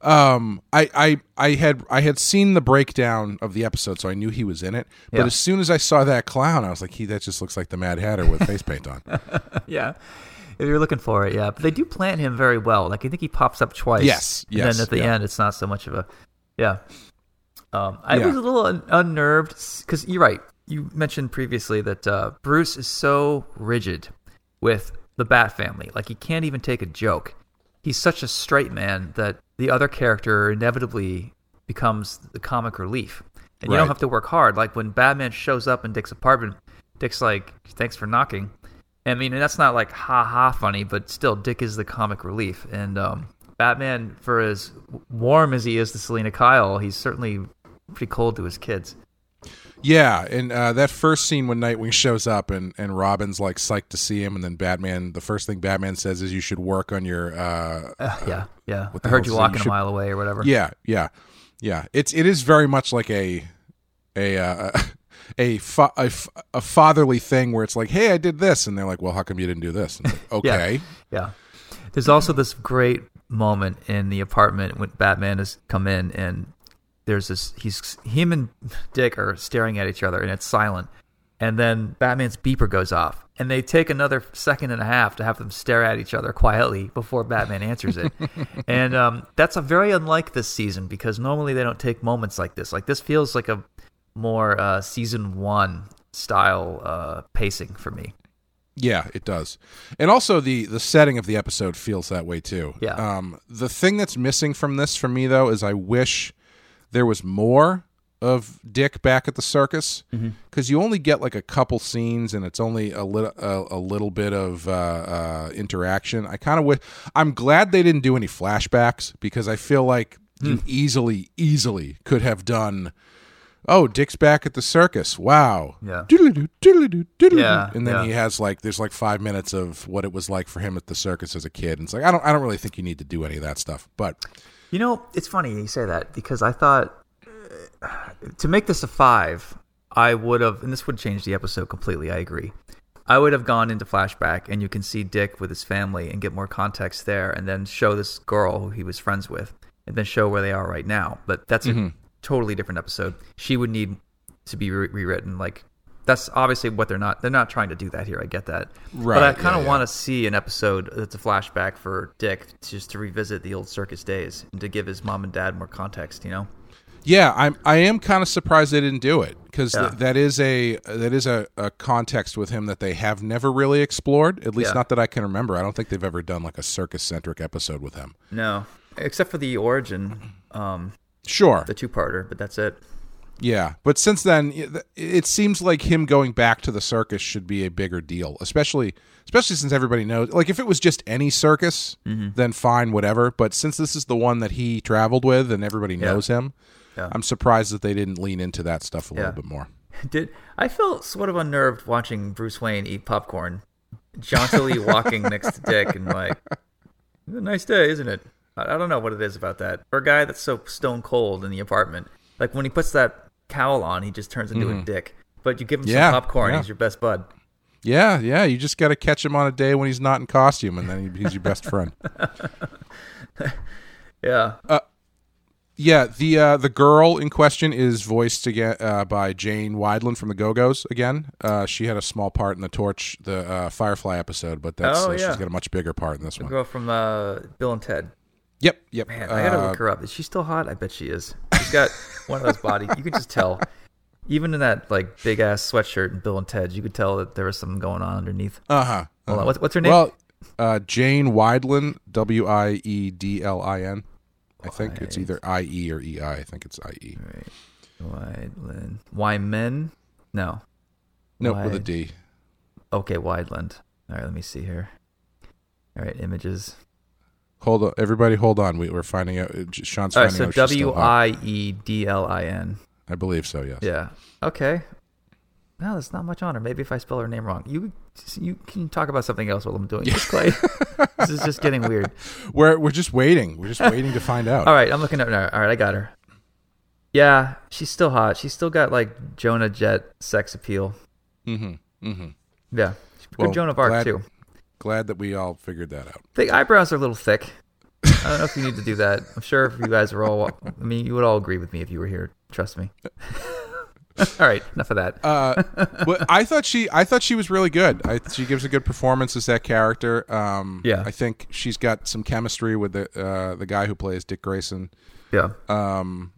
um, I, I, I had, I had seen the breakdown of the episode, so I knew he was in it. But Yeah. as soon as I saw that clown, I was like, he, that just looks like the Mad Hatter with face paint on. yeah. If you're looking for it, yeah. But they do plant him very well. Like I think he pops up twice. Yes, And then at the yeah. end, it's not so much of a, yeah. Um, I Yeah. was a little un- unnerved because you're right. You mentioned previously that uh, Bruce is so rigid with the Bat family. Like he can't even take a joke. He's such a straight man that the other character inevitably becomes the comic relief. And you don't have to work hard. Like when Batman shows up in Dick's apartment, Dick's like, "Thanks for knocking." I mean, and that's not like ha ha funny, but still, Dick is the comic relief. And um, Batman, for as warm as he is to Selina Kyle, he's certainly pretty cold to his kids. Yeah, and uh, that first scene when Nightwing shows up and, and Robin's like psyched to see him, and then Batman, the first thing Batman says is you should work on your. Uh, yeah, yeah. what I heard you walking You a mile away or whatever. yeah, yeah, yeah. It's it is very much like a a uh, a, fa- a f- a fatherly thing where it's like, hey, I did this, and they're like, well, how come you didn't do this? Like, Yeah. okay, Yeah. There's also this great moment in the apartment when Batman has come in and there's this he's him and Dick are staring at each other and it's silent. And then Batman's beeper goes off and they take another second and a half to have them stare at each other quietly before Batman answers it. and um, that's a very unlike this season because normally they don't take moments like this. Like this feels like a more uh, season 1 style uh, pacing for me. Yeah, it does. And also the the setting of the episode feels that way too. Yeah. Um the thing that's missing from this for me though is I wish there was more of Dick back at the circus because you only get like a couple scenes and it's only a little a, a little bit of uh, uh, interaction. I kind of wish. I'm glad they didn't do any flashbacks because I feel like you easily easily could have done. Oh, Dick's back at the circus. Wow. Yeah. Diddle-doo, diddle-doo, diddle-doo. Yeah, And then yeah. he has like there's like five minutes of what it was like for him at the circus as a kid. And it's like I don't I don't really think you need to do any of that stuff. But You know, it's funny you say that because I thought uh, to make this a five, I would have, and this would change the episode completely. I agree. I would have gone into flashback, and you can see Dick with his family and get more context there, and then show this girl who he was friends with, and then show where they are right now. But that's a totally different episode. She would need to be re- rewritten. Like that's obviously what they're not. They're not trying to do that here. I get that. Right. But I kind of yeah, yeah. want to see an episode that's a flashback for Dick just to revisit the old circus days and to give his mom and dad more context. You know. yeah, I'm I am kind of surprised they didn't do it because Yeah. that is a that is a, a context with him that they have never really explored. At least Yeah. not that I can remember. I don't think they've ever done like a circus centric episode with him. No, except for the origin, um, Sure. the two-parter, but that's it. Yeah, but since then, it- seems like him going back to the circus should be a bigger deal, especially especially since everybody knows. Like, if it was just any circus, Mm-hmm. then fine, whatever. But since this is the one that he traveled with and everybody knows him, Yeah. I'm surprised that they didn't lean into that stuff a Yeah. little bit more. Did I felt sort of unnerved watching Bruce Wayne eat popcorn, jauntily walking next to Dick, and like, "It's a nice day, isn't it? I, don't know what it is about that. For a guy that's so stone cold in the apartment, like when he puts that cowl on, he just turns into a dick. But you give him Yeah, some popcorn, yeah. he's your best bud. Yeah, yeah, you just got to catch him on a day when he's not in costume, and then he's your best friend. Yeah, Yeah, the uh, the girl in question is voiced again uh, by Jane Wiedlin from the Go Go's. Again, uh, she had a small part in the Torch, the uh, Firefly episode, but that's Oh, uh, yeah. she's got a much bigger part in this one. girl from uh, Bill and Ted. Yep, yep. Man, I gotta Uh, look her up. Is she still hot? I bet she is. She's got one of those bodies. You can just tell. Even in that like big ass sweatshirt and Bill and Ted, you could tell that there was something going on underneath. Uh-huh. Hold on, what's, what's her name? Well, uh, Jane Wiedlin, W I E D L I N. I think it's either I E or E I. I think it's I E. Wiedlin. Wyman? No. No, with a D. Okay, Wiedlin. All right, let me see here. All right, images. Hold on, everybody. Hold on. We, we're finding out. uh, Sean's All right, finding so out. still W. I E D L I N. I believe so. Yes. Yeah. Okay. No, there's not much on her. Maybe if I spell her name wrong, you you can talk about something else while I'm doing this, Clay. this is just getting weird. We're we're just waiting. We're just waiting to find out. All right, I'm looking up her. All right, I got her. Yeah, she's still hot. She's still got like Joan Jett sex appeal. Mm-hmm. Mm-hmm. Yeah, good Well, Joan of Arc glad- too. Glad that we all figured that out. The eyebrows are a little thick. I don't know if you need to do that. I'm sure if you guys are all, I mean, you would all agree with me if you were here. Trust me. all right, enough of that. Uh, but I thought she, I thought she was really good. I, she gives a good performance as that character. Um, Yeah. I think she's got some chemistry with the uh, the guy who plays Dick Grayson. yeah, Um,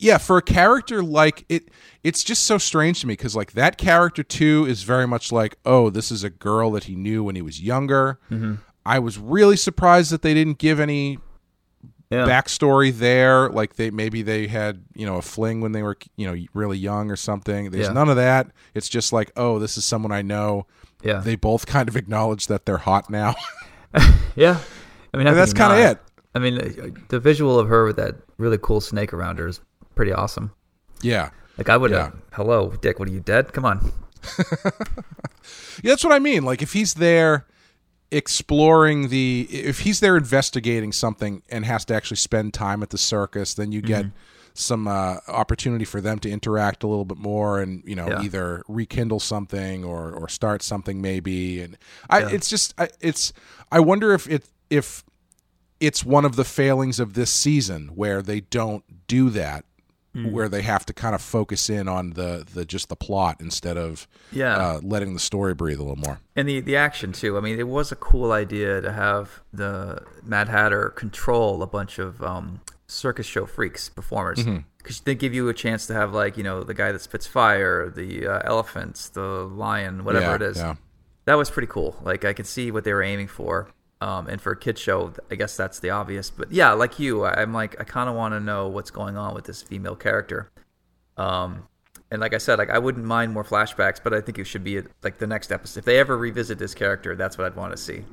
yeah, for a character like it, it's just so strange to me because like that character too is very much like, oh, this is a girl that he knew when he was younger. Mm-hmm. I was really surprised that they didn't give any yeah, backstory there. Like they maybe they had you know a fling when they were you know really young or something. There's Yeah. none of that. It's just like, oh, this is someone I know. yeah, They both kind of acknowledge that they're hot now. yeah. I mean, And that's kinda it. I mean, uh, the visual of her with that really cool snake around her is pretty awesome. yeah. Like I would Yeah. Hello, Dick. What are you dead? Come on. Yeah, that's what I mean. Like if he's there exploring the if he's there investigating something and has to actually spend time at the circus, then you get some uh, opportunity for them to interact a little bit more and you know Yeah. either rekindle something or or start something maybe and I it's just I, it's I wonder if it if it's one of the failings of this season where they don't do that where they have to kind of focus in on the the just the plot instead of Yeah. uh, letting the story breathe a little more. And the the action too. I mean, it was a cool idea to have the Mad Hatter control a bunch of um, circus show freaks performers Mm-hmm. because they give you a chance to have like you know the guy that spits fire, the uh, elephants, the lion, whatever Yeah, it is. yeah. That was pretty cool. Like I could see what they were aiming for. Um, and for a kid show, I guess that's the obvious. But yeah, like you, I'm like I kind of want to know what's going on with this female character. Um, and like I said, like I wouldn't mind more flashbacks, but I think it should be like the next episode. If they ever revisit this character, that's what I'd want to see.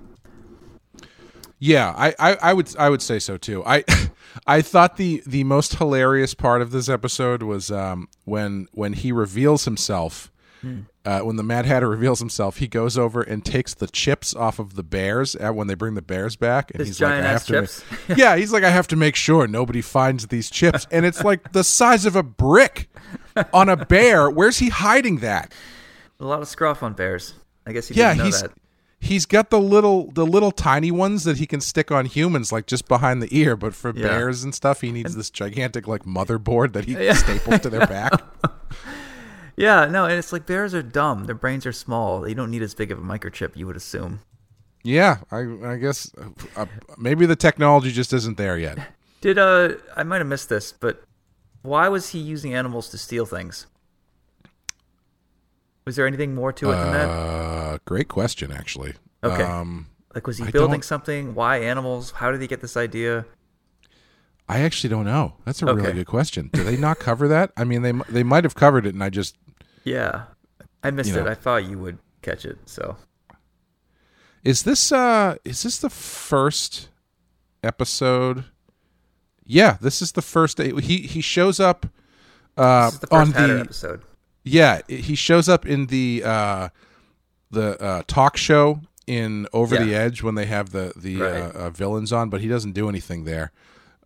Yeah, I, I, I would I would say so too. I I thought the the most hilarious part of this episode was um, when when he reveals himself. Hmm. Uh, when the Mad Hatter reveals himself, he goes over and takes the chips off of the bears uh, when they bring the bears back, and His he's like, "I have to." yeah, he's like, "I have to make sure nobody finds these chips," and it's like the size of a brick on a bear. Where's he hiding that? A lot of scruff on bears. I guess you yeah, didn't know he's that. he's got the little the little tiny ones that he can stick on humans, like just behind the ear. But for Yeah. bears and stuff, he needs this gigantic like motherboard that he staples to their back. Yeah, no, and it's like bears are dumb. Their brains are small. They don't need as big of a microchip. You would assume. Yeah, I, I guess uh, maybe the technology just isn't there yet. Did uh, I might have missed this, but why was he using animals to steal things? Was there anything more to it than that? Uh, great question, actually. Okay. Um, Like, was he I building don't- something? Why animals? How did he get this idea? I actually don't know. That's a really good question. Do they not cover that? I mean, they they might have covered it, and I just Yeah, I missed You it. know. I thought you would catch it. So Is this uh is this the first episode? Yeah, this is the first he he shows up uh this is the on the episode. Yeah, he shows up in the uh the uh talk show in Over the Edge when they have the the Right. uh, uh, villains on, but he doesn't do anything there.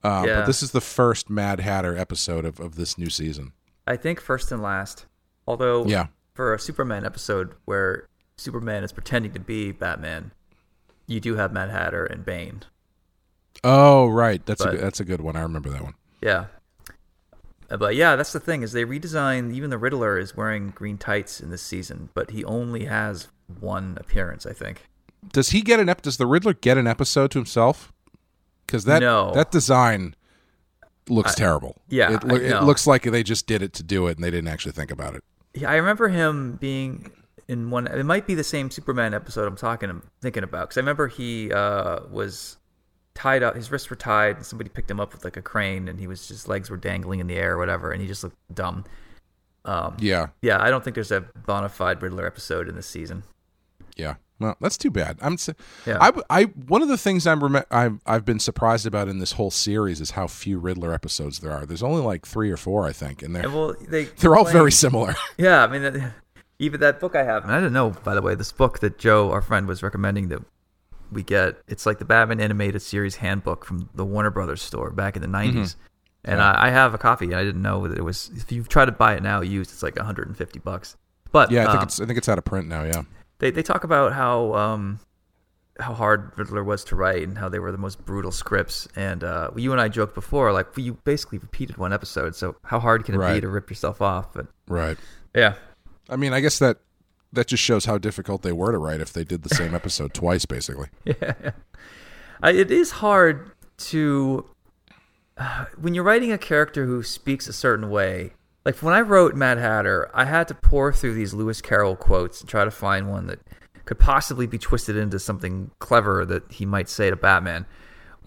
Uh, Yeah. But this is the first Mad Hatter episode of, of this new season. I think first and last. Although, Yeah. for a Superman episode where Superman is pretending to be Batman, you do have Mad Hatter and Bane. Oh, right. That's a But- good, that's a good one. I remember that one. Yeah. Uh, But yeah, that's the thing is they redesigned. Even the Riddler is wearing green tights in this season, but he only has one appearance. I think. Does he get an ep- does the Riddler get an episode to himself? Cuz that No. that design looks terrible. yeah, It, I it looks like they just did it to do it and they didn't actually think about it. Yeah, I remember him being in one. It might be the same Superman episode I'm talking, thinking about, because I remember he uh, was tied up. His wrists were tied, and somebody picked him up with like a crane, and he was his legs were dangling in the air or whatever, and he just looked dumb. Um, Yeah. yeah, I don't think there's a bona fide Riddler episode in this season. Yeah. Well, that's too bad. I'm. Yeah. I, I. One of the things I'm. Rem- I've. I've been surprised about in this whole series is how few Riddler episodes there are. There's only like three or four, I think, and they're And well, they they're all very similar. Yeah, I mean, even that book I have, and I didn't know, by the way, this book that Joe, our friend, was recommending that we get. It's like the Batman animated series handbook from the Warner Brothers store back in the 90s. Mm-hmm. And I, I have a copy. and I didn't know that it was. If you try to buy it now used, it's like 150 bucks. But yeah, I think um, it's. I think it's out of print now. Yeah. They they talk about how um how hard Riddler was to write and how they were the most brutal scripts. And uh, you and I joked before, like you basically repeated one episode, so how hard can it Right. be to rip yourself off? But Right. yeah, I mean, I guess that that just shows how difficult they were to write if they did the same episode twice, basically. I, it is hard to uh, when you're writing a character who speaks a certain way. Like when I wrote Mad Hatter, I had to pour through these Lewis Carroll quotes and try to find one that could possibly be twisted into something clever that he might say to Batman.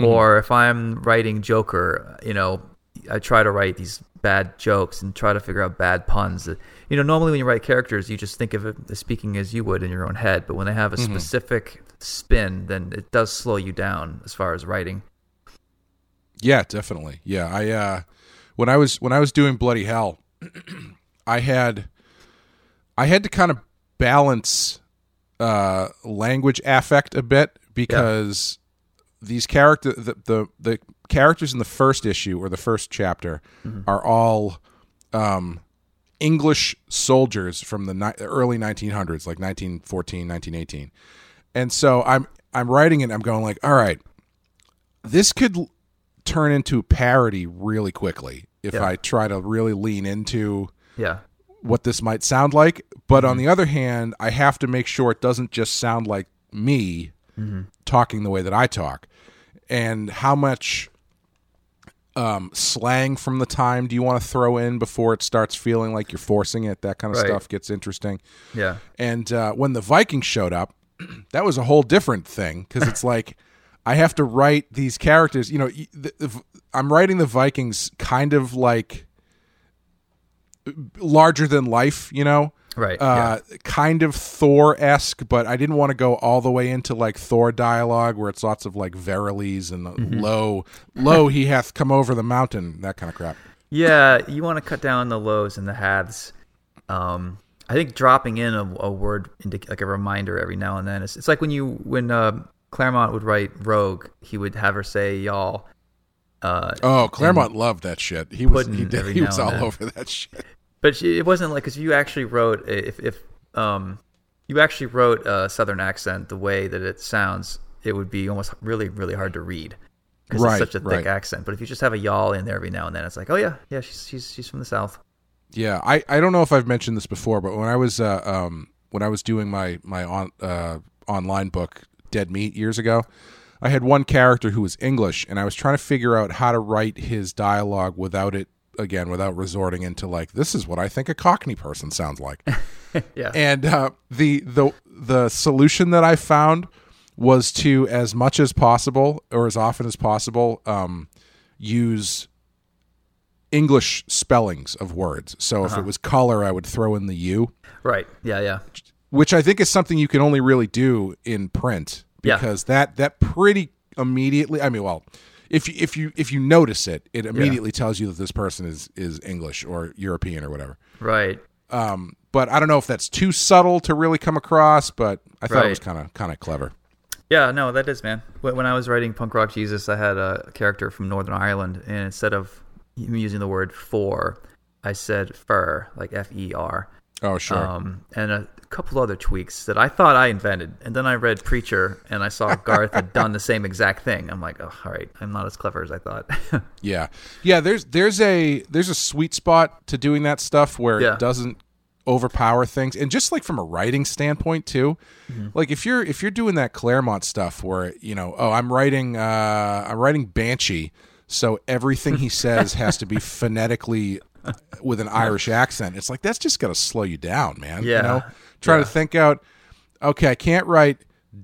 Or if I'm writing Joker, you know, I try to write these bad jokes and try to figure out bad puns. That, you know, normally when you write characters, you just think of it as speaking as you would in your own head. But when they have a specific spin, then it does slow you down as far as writing. Yeah, definitely. Yeah, I uh when I was when I was doing Bloody Hell, I had I had to kind of balance uh language affect a bit because these character the, the the characters in the first issue or the first chapter are all um English soldiers from the ni- early 1900s like 1914 1918 and so I'm I'm writing it I'm going like all right this could l- turn into parody really quickly if Yeah. I try to really lean into Yeah. what this might sound like. But on the other hand, I have to make sure it doesn't just sound like me talking the way that I talk. And how much um, slang from the time do you want to throw in before it starts feeling like you're forcing it? That kind of Right. stuff gets interesting. Yeah. And uh, when the Vikings showed up, that was a whole different thing because it's like I have to write these characters. You know, I'm writing the Vikings kind of like larger than life. You know, Right. uh, kind of Thor esque, but I didn't want to go all the way into like Thor dialogue where it's lots of like verilies and Mm-hmm. low, low he hath come over the mountain, that kind of crap. Yeah, you want to cut down the lows and the haves. Um, I think dropping in a, a word, like a reminder every now and then. It's, it's like when you when uh, Claremont would write Rogue, he would have her say y'all. Uh, Oh, Claremont loved that shit. He was he, did, he was all then. over that shit. but she, it wasn't like because you actually wrote if if um you actually wrote a southern accent the way that it sounds, it would be almost really really hard to read because Right, it's such a thick right. accent. But if you just have a y'all in there every now and then, it's like oh yeah yeah she's she's she's from the south. Yeah, I, I don't know if I've mentioned this before, but when I was uh, um when I was doing my my on uh, online book Dead Meat years ago, I had one character who was English, and I was trying to figure out how to write his dialogue without it again without resorting into like this is what I think a Cockney person sounds like. Yeah. and uh, the the the solution that I found was to as much as possible or as often as possible um, use English spellings of words. So if it was color, I would throw in the U, Right. Yeah. Yeah. Which I think is something you can only really do in print Yeah. because that that pretty immediately. I mean, well. If you, if you if you notice it, it immediately tells you that this person is is English or European or whatever. Right. Um, but I don't know if that's too subtle to really come across. But I thought it was kind of kind of clever. Yeah, no, that is man. When when I was writing Punk Rock Jesus, I had a character from Northern Ireland, and instead of using the word for, I said fur, like F E R. Oh sure. Um, and a couple other tweaks that I thought I invented. And then I read Preacher, and I saw Garth had done the same exact thing. I'm like, oh, all right, I'm not as clever as I thought. Yeah, yeah. There's there's a there's a sweet spot to doing that stuff where Yeah. it doesn't overpower things, and just like from a writing standpoint too. Like if you're if you're doing that Claremont stuff where you know, oh, I'm writing uh, I'm writing Banshee, so everything he says has to be phonetically with an Irish accent. It's like that's just gonna slow you down, man. you know, try to think out. Okay, I can't write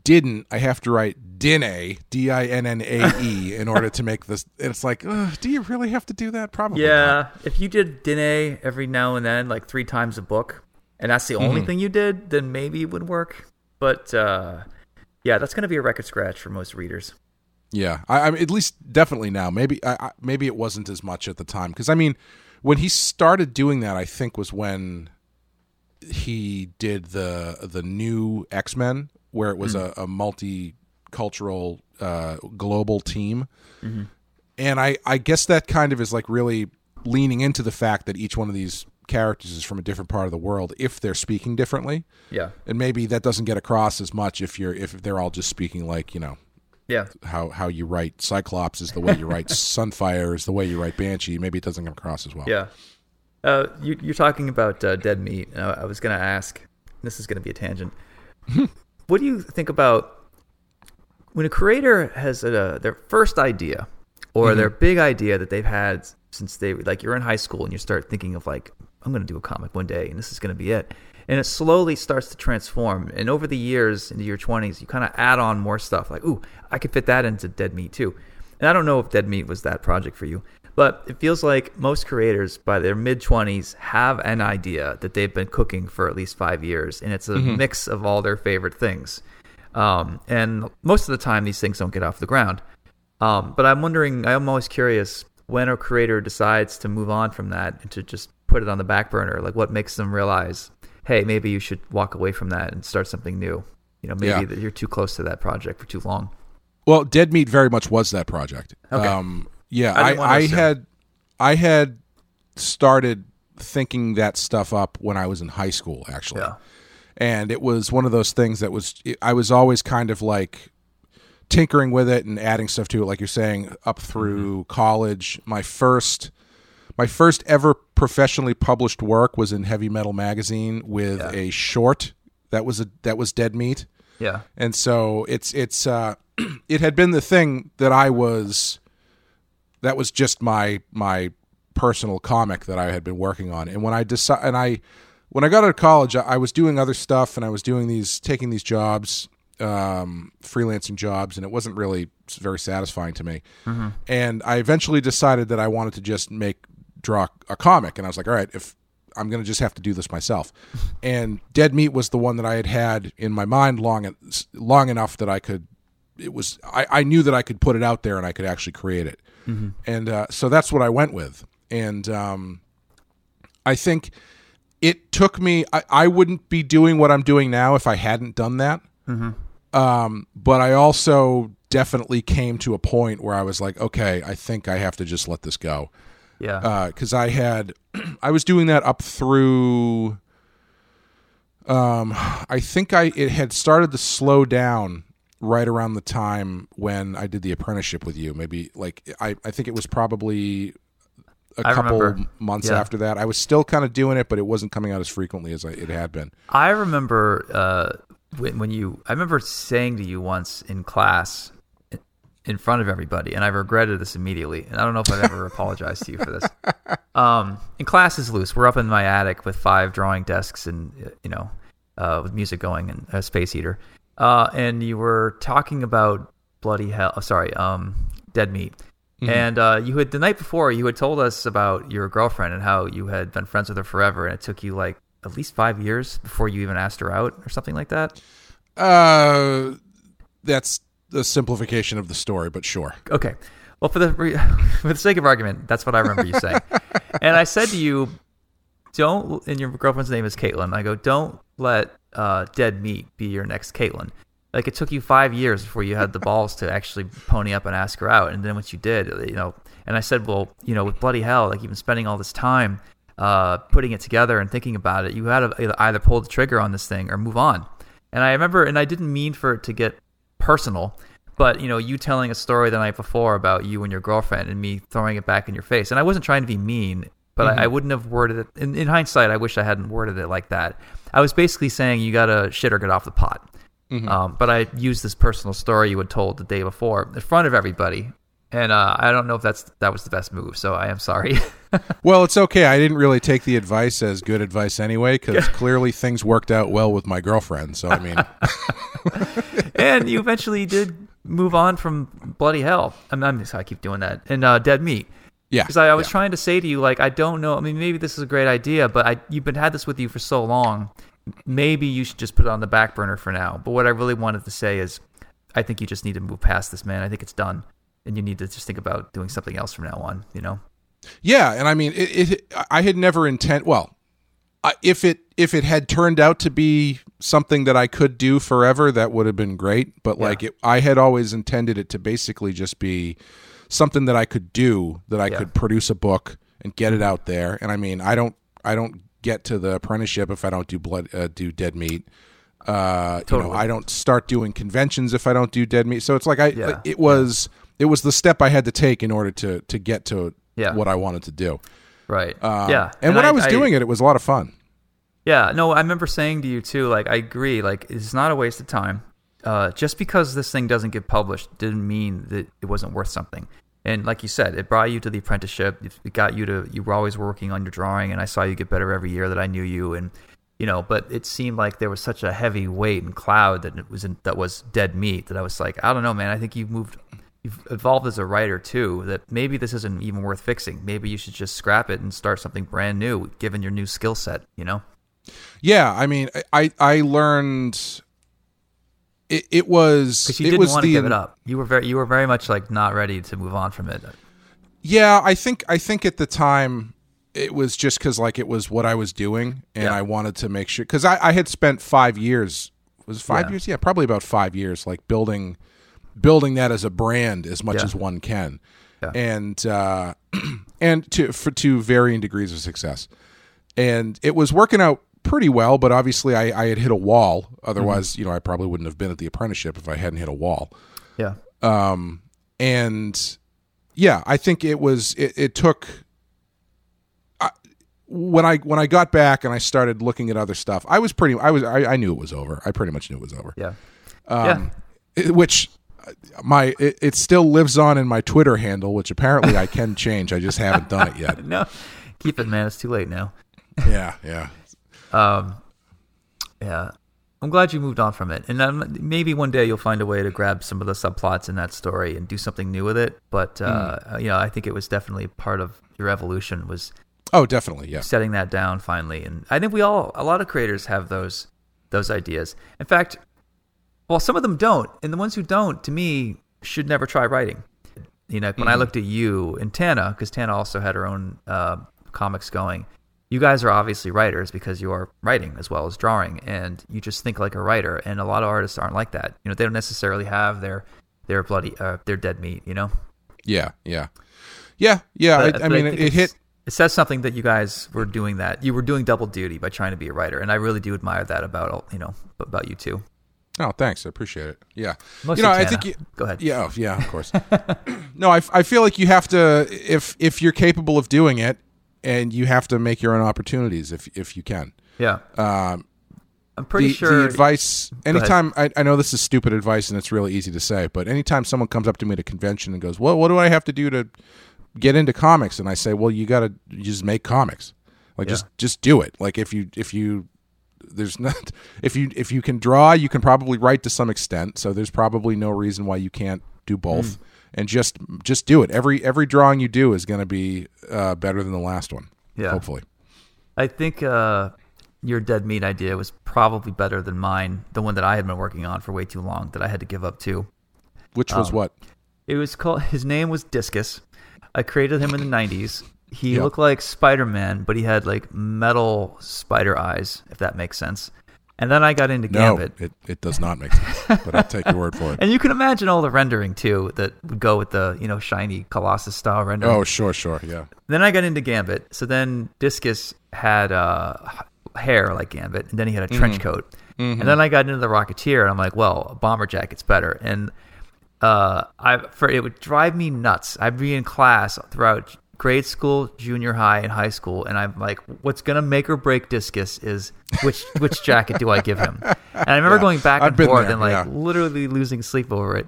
didn't. I have to write dinne, d i n n a e, in order to make this. And it's like, ugh, do you really have to do that? Probably. not. yeah, if you did Dine every now and then, like three times a book, and that's the only thing you did, then maybe it would work. But uh, yeah, that's going to be a record scratch for most readers. Yeah, I, I mean, at least definitely now. Maybe, I, I, maybe it wasn't as much at the time because I mean, when he started doing that, I think was when he did the the new X Men, where it was a, a multicultural, uh, global team, and I I guess that kind of is like really leaning into the fact that each one of these characters is from a different part of the world if they're speaking differently, Yeah. and maybe that doesn't get across as much if you're if they're all just speaking like you know Yeah. how how you write Cyclops is the way you write Sunfire is the way you write Banshee. Maybe it doesn't come across as well. Yeah. Uh, you, you're talking about uh, dead meat. Uh, I was going to ask. This is going to be a tangent. what do you think about when a creator has a, their first idea or their big idea that they've had since they like you're in high school and you start thinking of like I'm going to do a comic one day and this is going to be it. And it slowly starts to transform. And over the years, into your 20s, you kind of add on more stuff. Like, ooh, I could fit that into Dead Meat too. And I don't know if Dead Meat was that project for you, but it feels like most creators by their mid 20s have an idea that they've been cooking for at least five years. And it's a mix of all their favorite things. Um, and most of the time, these things don't get off the ground. Um, but I'm wondering, I'm always curious when a creator decides to move on from that and to just put it on the back burner. Like, what makes them realize, hey, maybe you should walk away from that and start something new? You know, maybe Yeah. that you're too close to that project for too long. Well, Dead Meat very much was that project. Okay. Um, yeah, I I, I, had I had started thinking that stuff up when I was in high school, actually. Yeah. And it was one of those things that was I was always kind of like tinkering with it and adding stuff to it, like you're saying, up through college. My first my first ever professionally published work was in Heavy Metal magazine with Yeah. a short that was a that was Dead Meat Yeah. and so it's it's uh it had been the thing that I was that was just my my personal comic that I had been working on and when I decided and I when I got out of college I, I was doing other stuff and I was doing these taking these jobs um freelancing jobs and it wasn't really very satisfying to me and I eventually decided that I wanted to just make draw a comic and I was like all right if I'm going to just have to do this myself. And Dead Meat was the one that I had had in my mind long long enough that I could it was I, I knew that I could put it out there and I could actually create it. And uh, so that's what I went with. And um, I think it took me I, I wouldn't be doing what I'm doing now if I hadn't done that. Um, but I also definitely came to a point where I was like, okay, I think I have to just let this go Yeah. because I had I was doing that up through. Um, I think I it had started to slow down right around the time when I did the apprenticeship with you. Maybe like I I think it was probably a I couple remember. months Yeah. after that. I was still kind of doing it, but it wasn't coming out as frequently as I, it had been. I remember uh, when, when you. I remember saying to you once in class, in front of everybody, and I regretted this immediately. And I don't know if I've ever apologized to you for this. Um, in class is loose. We're up in my attic with five drawing desks and you know, uh, with music going and a space heater. Uh, and you were talking about bloody hell. oh, sorry, um, dead meat. And uh, you had the night before you had told us about your girlfriend and how you had been friends with her forever, and it took you like at least five years before you even asked her out or something like that. Uh, that's the simplification of the story, but sure. Okay. Well, for the re- for the sake of argument, that's what I remember you saying. and I said to you, "Don't." And your girlfriend's name is Caitlin. I go, "Don't let uh, dead meat be your next Caitlin." Like it took you five years before you had the balls to actually pony up and ask her out, and then once you did, you know. And I said, "Well, you know, with bloody hell, like you've been spending all this time uh, putting it together and thinking about it. You had to either pull the trigger on this thing or move on." And I remember, and I didn't mean for it to get personal, but you know, you telling a story the night before about you and your girlfriend, and me throwing it back in your face. And I wasn't trying to be mean, but I, I wouldn't have worded it. In, in hindsight, I wish I hadn't worded it like that. I was basically saying you gotta shit or get off the pot. Um, but I used this personal story you had told the day before in front of everybody, and uh, I don't know if that's that was the best move. So I am sorry. Well, it's okay. I didn't really take the advice as good advice anyway, because clearly things worked out well with my girlfriend. So I mean, and you eventually did move on from bloody hell. I'm, I'm I keep doing that. And uh, dead meat. yeah. Because I, I was yeah. trying to say to you, like, I don't know. I mean, maybe this is a great idea, but I you've been had this with you for so long. Maybe you should just put it on the back burner for now. But what I really wanted to say is, I think you just need to move past this, man. I think it's done, and you need to just think about doing something else from now on. You know? Yeah, and I mean, it. it I had never intent. Well, if it if it had turned out to be something that I could do forever, that would have been great. But Yeah. like, it, I had always intended it to basically just be something that I could do, that I Yeah. could produce a book and get it out there. And I mean, I don't I don't get to the apprenticeship if I don't do blood uh, do dead meat. Uh, you know, I don't start doing conventions if I don't do dead meat. So it's like I Yeah. it was it was the step I had to take in order to to get to Yeah. what I wanted to do. Right. Um, yeah. and, when I, was doing it, it was a lot of fun. Yeah, no, I remember saying to you too. Like, I agree. Like, it's not a waste of time. Uh, just because this thing doesn't get published didn't mean that it wasn't worth something. And like you said, it brought you to the apprenticeship. It got you to. You were always working on your drawing, and I saw you get better every year that I knew you. And you know, but it seemed like there was such a heavy weight and cloud that it was in, that was dead meat. That I was like, I don't know, man. I think you've moved. You've evolved as a writer too. That maybe this isn't even worth fixing. Maybe you should just scrap it and start something brand new, given your new skill set. You know. Yeah, I mean, I I learned it, it was because you it didn't was want the to give it up. You were very, you were very much like not ready to move on from it. Yeah, I think I think at the time it was just because like it was what I was doing, and Yeah. I wanted to make sure because I, I had spent five years was five Yeah. years yeah probably about five years like building building that as a brand as much Yeah. as one can, Yeah. and uh, and to for to varying degrees of success, and it was working out pretty well, but obviously I, I had hit a wall. Otherwise, Mm-hmm. you know, I probably wouldn't have been at the apprenticeship if I hadn't hit a wall Yeah, um, and yeah, I think it was it, it took I, when I when I got back and I started looking at other stuff. I was pretty I was I, I knew it was over. I pretty much knew it was over. yeah, Um, it- which my it, it still lives on in my Twitter handle, which apparently I can change. I just haven't done it yet. No, keep it, man. It's too late now. Yeah, yeah. Um, yeah, I'm glad you moved on from it, and um, maybe one day you'll find a way to grab some of the subplots in that story and do something new with it. But uh, Hmm. you know, I think it was definitely part of your evolution was Oh, definitely. Yeah. setting that down finally. And I think we all, a lot of creators have those those ideas. In fact, well, some of them don't, and the ones who don't, to me, should never try writing. You know, when I looked at you and Tana, because Tana also had her own uh, comics going. You guys are obviously writers because you are writing as well as drawing, and you just think like a writer. And a lot of artists aren't like that. You know, they don't necessarily have their their bloody uh, their dead meat. You know, Yeah, yeah, yeah, yeah. But- I, I mean, it, it hit. It says something that you guys were doing that you were doing double duty by trying to be a writer, and I really do admire that about you know about you too. Oh, thanks. I appreciate it. Yeah. Mostly you know, I think you, Go ahead. Yeah, oh, yeah, of course. no, I, I feel like you have to if if you're capable of doing it, and you have to make your own opportunities if if you can. Yeah, Um, I'm pretty the, sure. the advice anytime I, I know this is stupid advice and it's really easy to say, but anytime someone comes up to me at a convention and goes, "Well, what do I have to do to get into comics?" and I say, "Well, you got to just make comics. Like Yeah. just just do it. Like if you if you there's not if you if you can draw, you can probably write to some extent. So there's probably no reason why you can't do both. Hmm. And just just do it. Every every drawing you do is going to be uh, better than the last one. Yeah. hopefully. I think uh, your dead meat idea was probably better than mine, the one that I had been working on for way too long that I had to give up too. Which was Um, what? It was called. His name was Discus. I created him in the '90s. He Yep. looked like Spider Man, but he had like metal spider eyes, if that makes sense. And then I got into No, Gambit. it, it does not make sense. but I'll take your word for it. And you can imagine all the rendering too that would go with the you know shiny Colossus style rendering. Oh, sure, sure, yeah. Then I got into Gambit. So then Discus had uh, hair like Gambit, and then he had a trench Mm-hmm. coat. And then I got into the Rocketeer, and I'm like, well, a bomber jacket's better. And uh, I for it would drive me nuts. I'd be in class throughout grade school, junior high, and high school, and I'm like, what's gonna make or break Discus is which which jacket do I give him? And I remember Yeah, going back and forth there, and like yeah. literally losing sleep over it.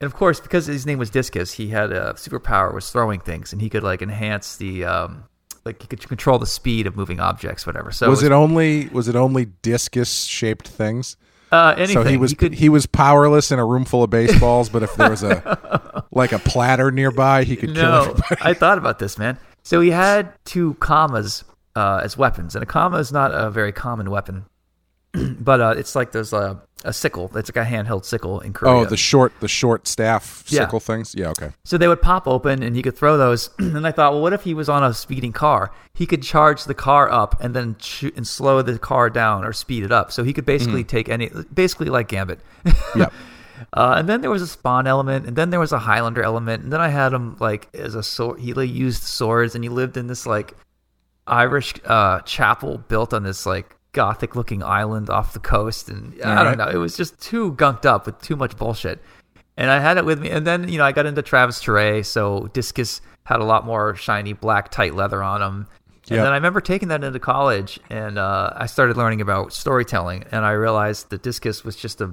And of course, because his name was Discus, he had a superpower was throwing things, and he could like enhance the um, like he could control the speed of moving objects, whatever. So was it only was it only discus shaped things? Uh, anything? So he was he, could, was powerless in a room full of baseballs, but if there was a like a platter nearby, he could kill no, everybody. I thought about this, man. So he had two kamas uh, as weapons, and a kama is not a very common weapon, but uh, it's like there's a, a sickle. It's like a handheld sickle in Korea. Oh, the short the short staff Yeah. sickle things. Yeah, okay. So they would pop open and he could throw those. and I thought, well, what if he was on a speeding car? He could charge the car up and then shoot and slow the car down or speed it up. So he could basically take any, basically like Gambit. Yep. Uh, and then there was a spawn element, and then there was a Highlander element, and then I had him like as a sword. He like, used swords, and he lived in this like Irish uh, chapel built on this like gothic looking island off the coast, and I don't know. It was just too gunked up with too much bullshit. And I had it with me, and then you know I got into Travis Charest, so Discus had a lot more shiny black tight leather on them. And Yep. then I remember taking that into college, and uh, I started learning about storytelling, and I realized that Discus was just a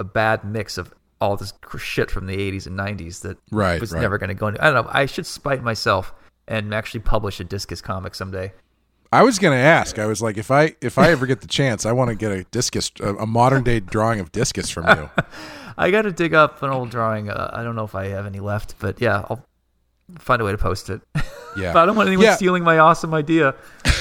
a bad mix of all this shit from the 80s and 90s that Right, was right. never going to go into. I don't know. I should spite myself and actually publish a Discus comic someday. I was gonna ask. I was like, if I if I ever get the chance, I want to get a discus, a, a modern day drawing of discus from you. I got to dig up an old drawing. Uh, I don't know if I have any left, but yeah, I'll find a way to post it. Yeah, but I don't want anyone Yeah. stealing my awesome idea.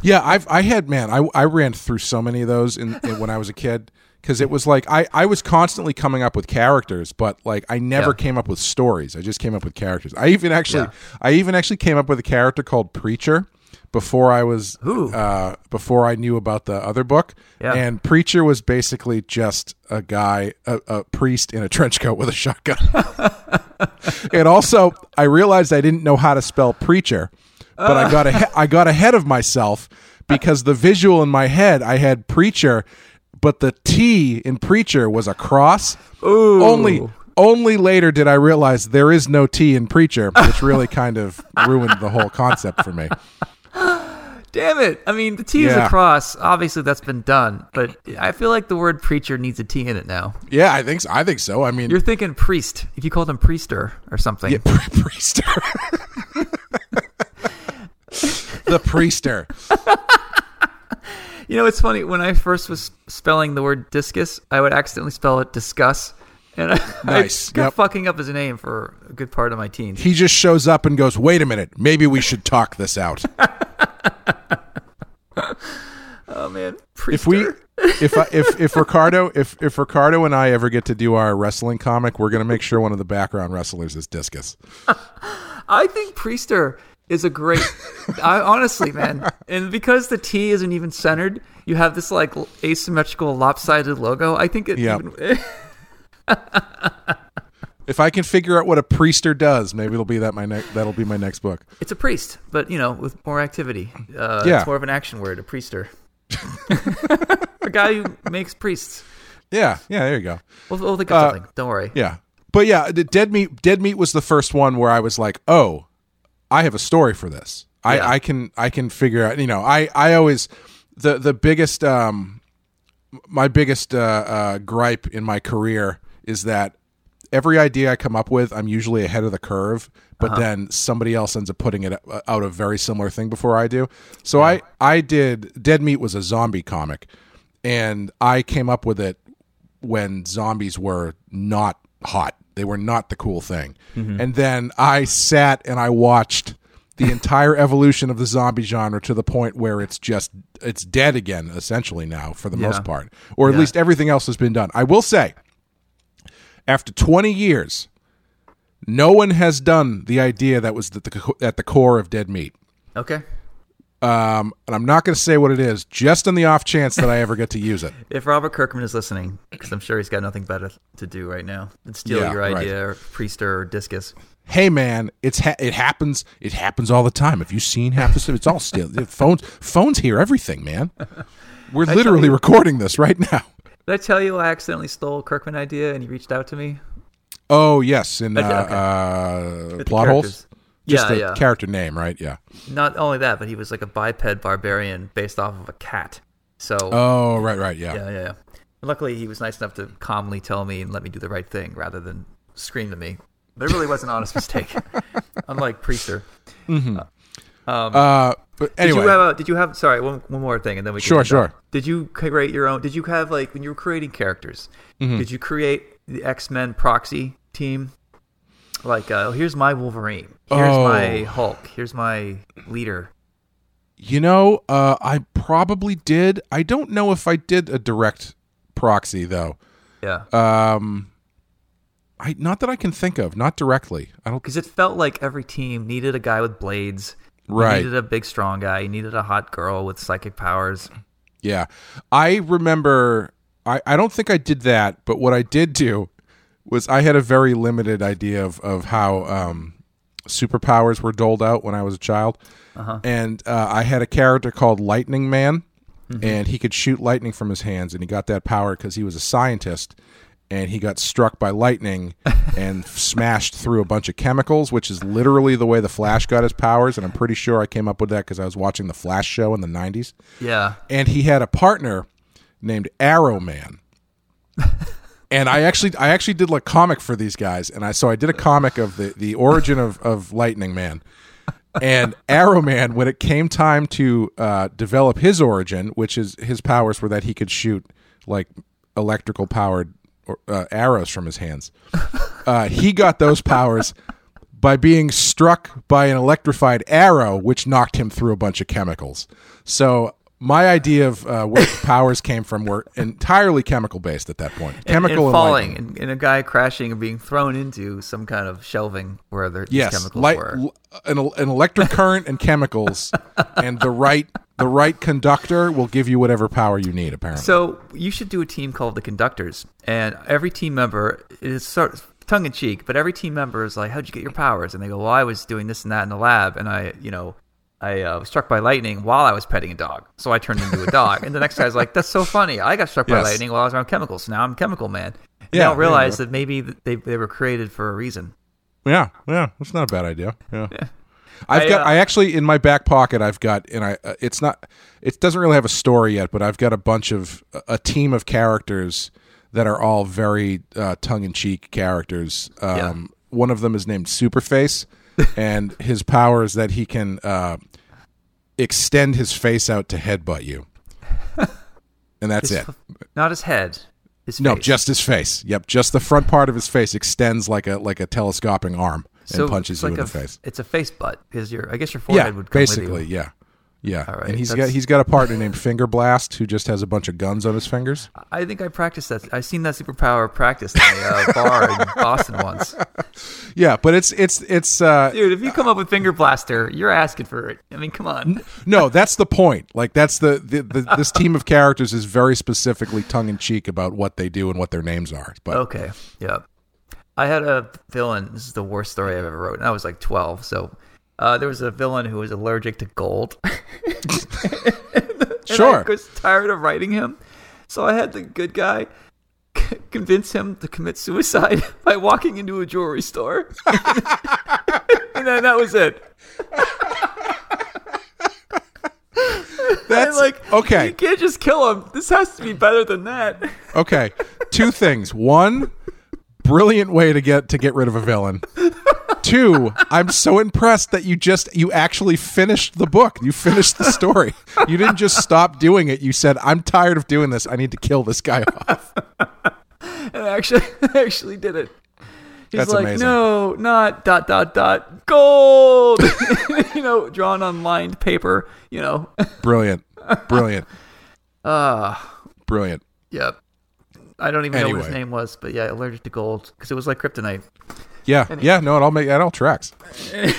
Yeah, I've I had man, I I ran through so many of those in, in when I was a kid because it was like I I was constantly coming up with characters, but like I never Yeah. came up with stories. I just came up with characters. I even actually Yeah. I even actually came up with a character called Preacher before I was uh before I knew about the other book. Yeah. And Preacher was basically just a guy, a, a priest in a trench coat with a shotgun. and also, I realized I didn't know how to spell preacher, but I got ahe- I got ahead of myself because the visual in my head I had preacher, but the T in preacher was a cross. Ooh. Only only later did I realize there is no T in preacher, which really kind of ruined the whole concept for me. Damn it! I mean, the T is Yeah. a cross. Obviously, that's been done, but I feel like the word preacher needs a T in it now. Yeah, I think so. I think so. I mean, You're thinking priest. If you called him priester or something. yeah, priester. the priester. You know, it's funny. When I first was spelling the word discus, I would accidentally spell it discuss. And I, Nice. I kept Yep. fucking up his name for a good part of my teens. he just shows up and goes, "Wait a minute, maybe we should talk this out." Oh, man. if we, if I, if if Ricardo, if if Ricardo and I ever get to do our wrestling comic, we're gonna make sure one of the background wrestlers is Discus. I think Priester is a great. I honestly, man, and because the T isn't even centered, you have this like asymmetrical, lopsided logo. I think it. Yep. Even, If I can figure out what a priester does, maybe it'll be that my ne- that'll be my next book. it's a priest, but you know, with more activity. Uh, Yeah. it's more of an action word. A priester, a guy who makes priests. Yeah, yeah, there you go. We'll, we'll think of Uh, something. Don't worry. Yeah, but yeah, the dead meat. Dead meat was the first one where I was like, oh, I have a story for this. I, Yeah. I can I can figure out. You know, I I always the the biggest um my biggest uh, uh gripe in my career is that every idea I come up with, I'm usually ahead of the curve, but then somebody else ends up putting it uh, out a very similar thing before I do. So I I did Dead Meat was a zombie comic, and I came up with it when zombies were not hot. They were not the cool thing. And then I sat and I watched the entire evolution of the zombie genre to the point where it's just it's dead again essentially now for the Yeah. most part. Or at Yeah. least everything else has been done. I will say after 20 years no one has done the idea that was at the, at the core of Dead Meat. Okay. Um, and I'm not going to say what it is, just on the off chance that I ever get to use it. If Robert Kirkman is listening, because I'm sure he's got nothing better to do right now than steal Yeah, your right. idea, or priester or discus. hey man, it's ha- it happens. It happens all the time. Have you seen half the stuff? It's all still phones. Phones hear everything, man. We're literally you- recording this right now. Did I tell you I accidentally stole Kirkman idea and he reached out to me? Oh yes, in uh, Okay, uh, plot holes. Just yeah, the yeah. character name, right? Yeah. Not only that, but he was like a biped barbarian based off of a cat. So Oh right, right, yeah. yeah, yeah, yeah. Luckily, he was nice enough to calmly tell me and let me do the right thing rather than scream at me. But it really was an honest mistake, unlike Priester. Uh, but Did you have? A, did you have? Sorry, one, one more thing, and then we can Sure, sure. Did you create your own? Did you have like when you were creating characters? Mm-hmm. Did you create the X Men proxy team? Like, uh, here's my Wolverine. Here's Oh. my Hulk. Here's my leader. you know, uh, I probably did. I don't know if I did a direct proxy though. Yeah, Um, I not that I can think of, not directly. I don't. because it felt like every team needed a guy with blades. You Right. needed a big, strong guy. You needed a hot girl with psychic powers. Yeah. I remember I, I don't think I did that, but what I did do was I had a very limited idea of, of how um superpowers were doled out when I was a child, and uh, I had a character called Lightning Man, and he could shoot lightning from his hands, and he got that power because he was a scientist. And he got struck by lightning and smashed through a bunch of chemicals, which is literally the way the Flash got his powers. And I'm pretty sure I came up with that because I was watching the Flash show in the 90s Yeah. and he had a partner named Arrow Man. and I actually I actually did like comic for these guys, and I so I did a comic of the the origin of of Lightning Man. And Arrow Man, when it came time to uh, develop his origin, which is his powers were that he could shoot like electrical powered uh, arrows from his hands, uh, he got those powers by being struck by an electrified arrow, which knocked him through a bunch of chemicals. So my idea of uh, where the powers came from were entirely chemical based at that point. And- Chemical and, and, falling, and, and a guy crashing and being thrown into some kind of shelving where the, these Yes, chemicals light, were. l- an, an electric current and chemicals, and the right the right conductor will give you whatever power you need. Apparently, So you should do a team called the Conductors, and every team member is sort of tongue in cheek, but every team member is like, "How'd you get your powers?" And they go, "Well, I was doing this and that in the lab, and I, you know, I uh, was struck by lightning while I was petting a dog, so I turned into a dog." and the next guy's like, "That's so funny! I got struck by Yes. lightning while I was around chemicals. So now I'm Chemical Man." And Yeah, they don't realize that maybe they they were created for a reason. Yeah, yeah, that's not a bad idea. Yeah. I've I, got. uh, I actually in my back pocket. I've got, and I. Uh, it's not. It doesn't really have a story yet, but I've got a bunch of a team of characters that are all very uh, tongue in cheek characters. Um, One of them is named Superface, and his power is that he can uh, extend his face out to headbutt you, and that's His it. Not his head. His No, face. just his face. Yep, just the front part of his face extends like a like a telescoping arm so and punches it's you like in a, the face. It's a face butt because your I guess your Yeah, forehead would come with basically, yeah, yeah. All right, and he's got he's got a partner named Finger Blast who just has a bunch of guns on his fingers. I think I practiced that. I've seen that superpower practiced in a uh, bar in Boston once. Yeah, but it's it's it's uh, Dude, if you come up with finger blaster, you're asking for it. I mean, come on. no, that's the point. Like that's the, the, the this team of characters is very specifically tongue in cheek about what they do and what their names are. But Okay, yeah. I had a villain. This is the worst story I've ever wrote. And I was like 12, so uh, there was a villain who was allergic to gold. And Sure. I was tired of writing him, so I had the good guy c- convince him to commit suicide by walking into a jewelry store, and then that was it. that's And, like okay. You can't just kill him. This has to be better than that. Okay, two things. One, brilliant way to get to get rid of a villain. Two, I'm so impressed that you just you actually finished the book. You finished the story. You didn't just stop doing it. You said, "I'm tired of doing this. I need to kill this guy off." And I actually, I actually did it. He's That's like, amazing. no, not dot dot dot gold. you know, drawn on lined paper. You know, Brilliant, brilliant, ah, brilliant. yep. I don't even know what his name was, but yeah, allergic to gold because it was like kryptonite. Yeah, yeah. No, it all make it all tracks.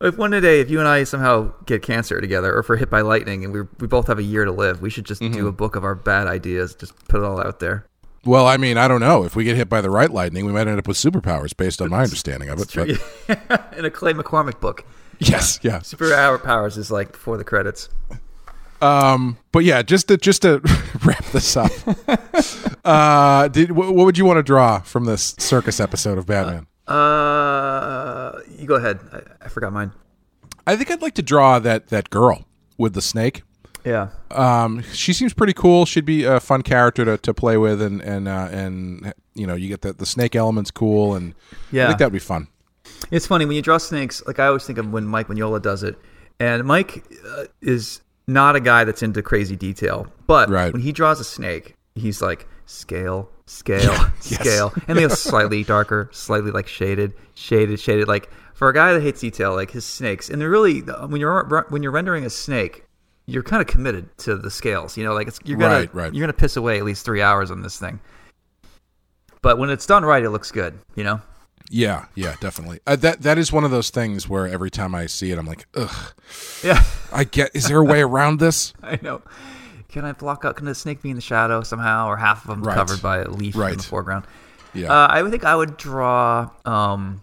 If one day, if you and I somehow get cancer together, or if we're hit by lightning and we we both have a year to live, we should just Mm-hmm. do a book of our bad ideas. Just put it all out there. Well, I mean, I don't know. If we get hit by the right lightning, we might end up with superpowers based on my understanding of it. In a Clay McCormick book, yes, yeah. super powers is like before the credits. Um, but yeah, just to just to wrap this up, uh, did wh- what would you want to draw from this circus episode of Batman? Uh, you go ahead. I, I forgot mine. I think I'd like to draw that that girl with the snake. Yeah. Um, she seems pretty cool. She'd be a fun character to, to play with, and and uh, and you know, you get the the snake element's cool, and I Yeah. think that'd be fun. It's funny when you draw snakes. Like I always think of when Mike Mignola does it, and Mike uh, is not a guy that's into crazy detail. But Right. when he draws a snake, he's like scale, scale, yes. scale, and they go slightly darker, slightly like shaded, shaded, shaded. Like for a guy that hates detail, like his snakes, and they're really uh, when you're when you're rendering a snake, you're kind of committed to the scales. You know, like it's you're gonna Right, right. you're gonna piss away at least three hours on this thing. But when it's done right, it looks good. You know. Yeah, yeah, definitely. Uh, that that is one of those things where every time I see it, I'm like, ugh. Yeah. I get. Is there a way around this? I know. Can I block out? Can the snake be in the shadow somehow, or half of them Right. covered by a leaf in the foreground? Yeah. Uh, I would think I would draw um,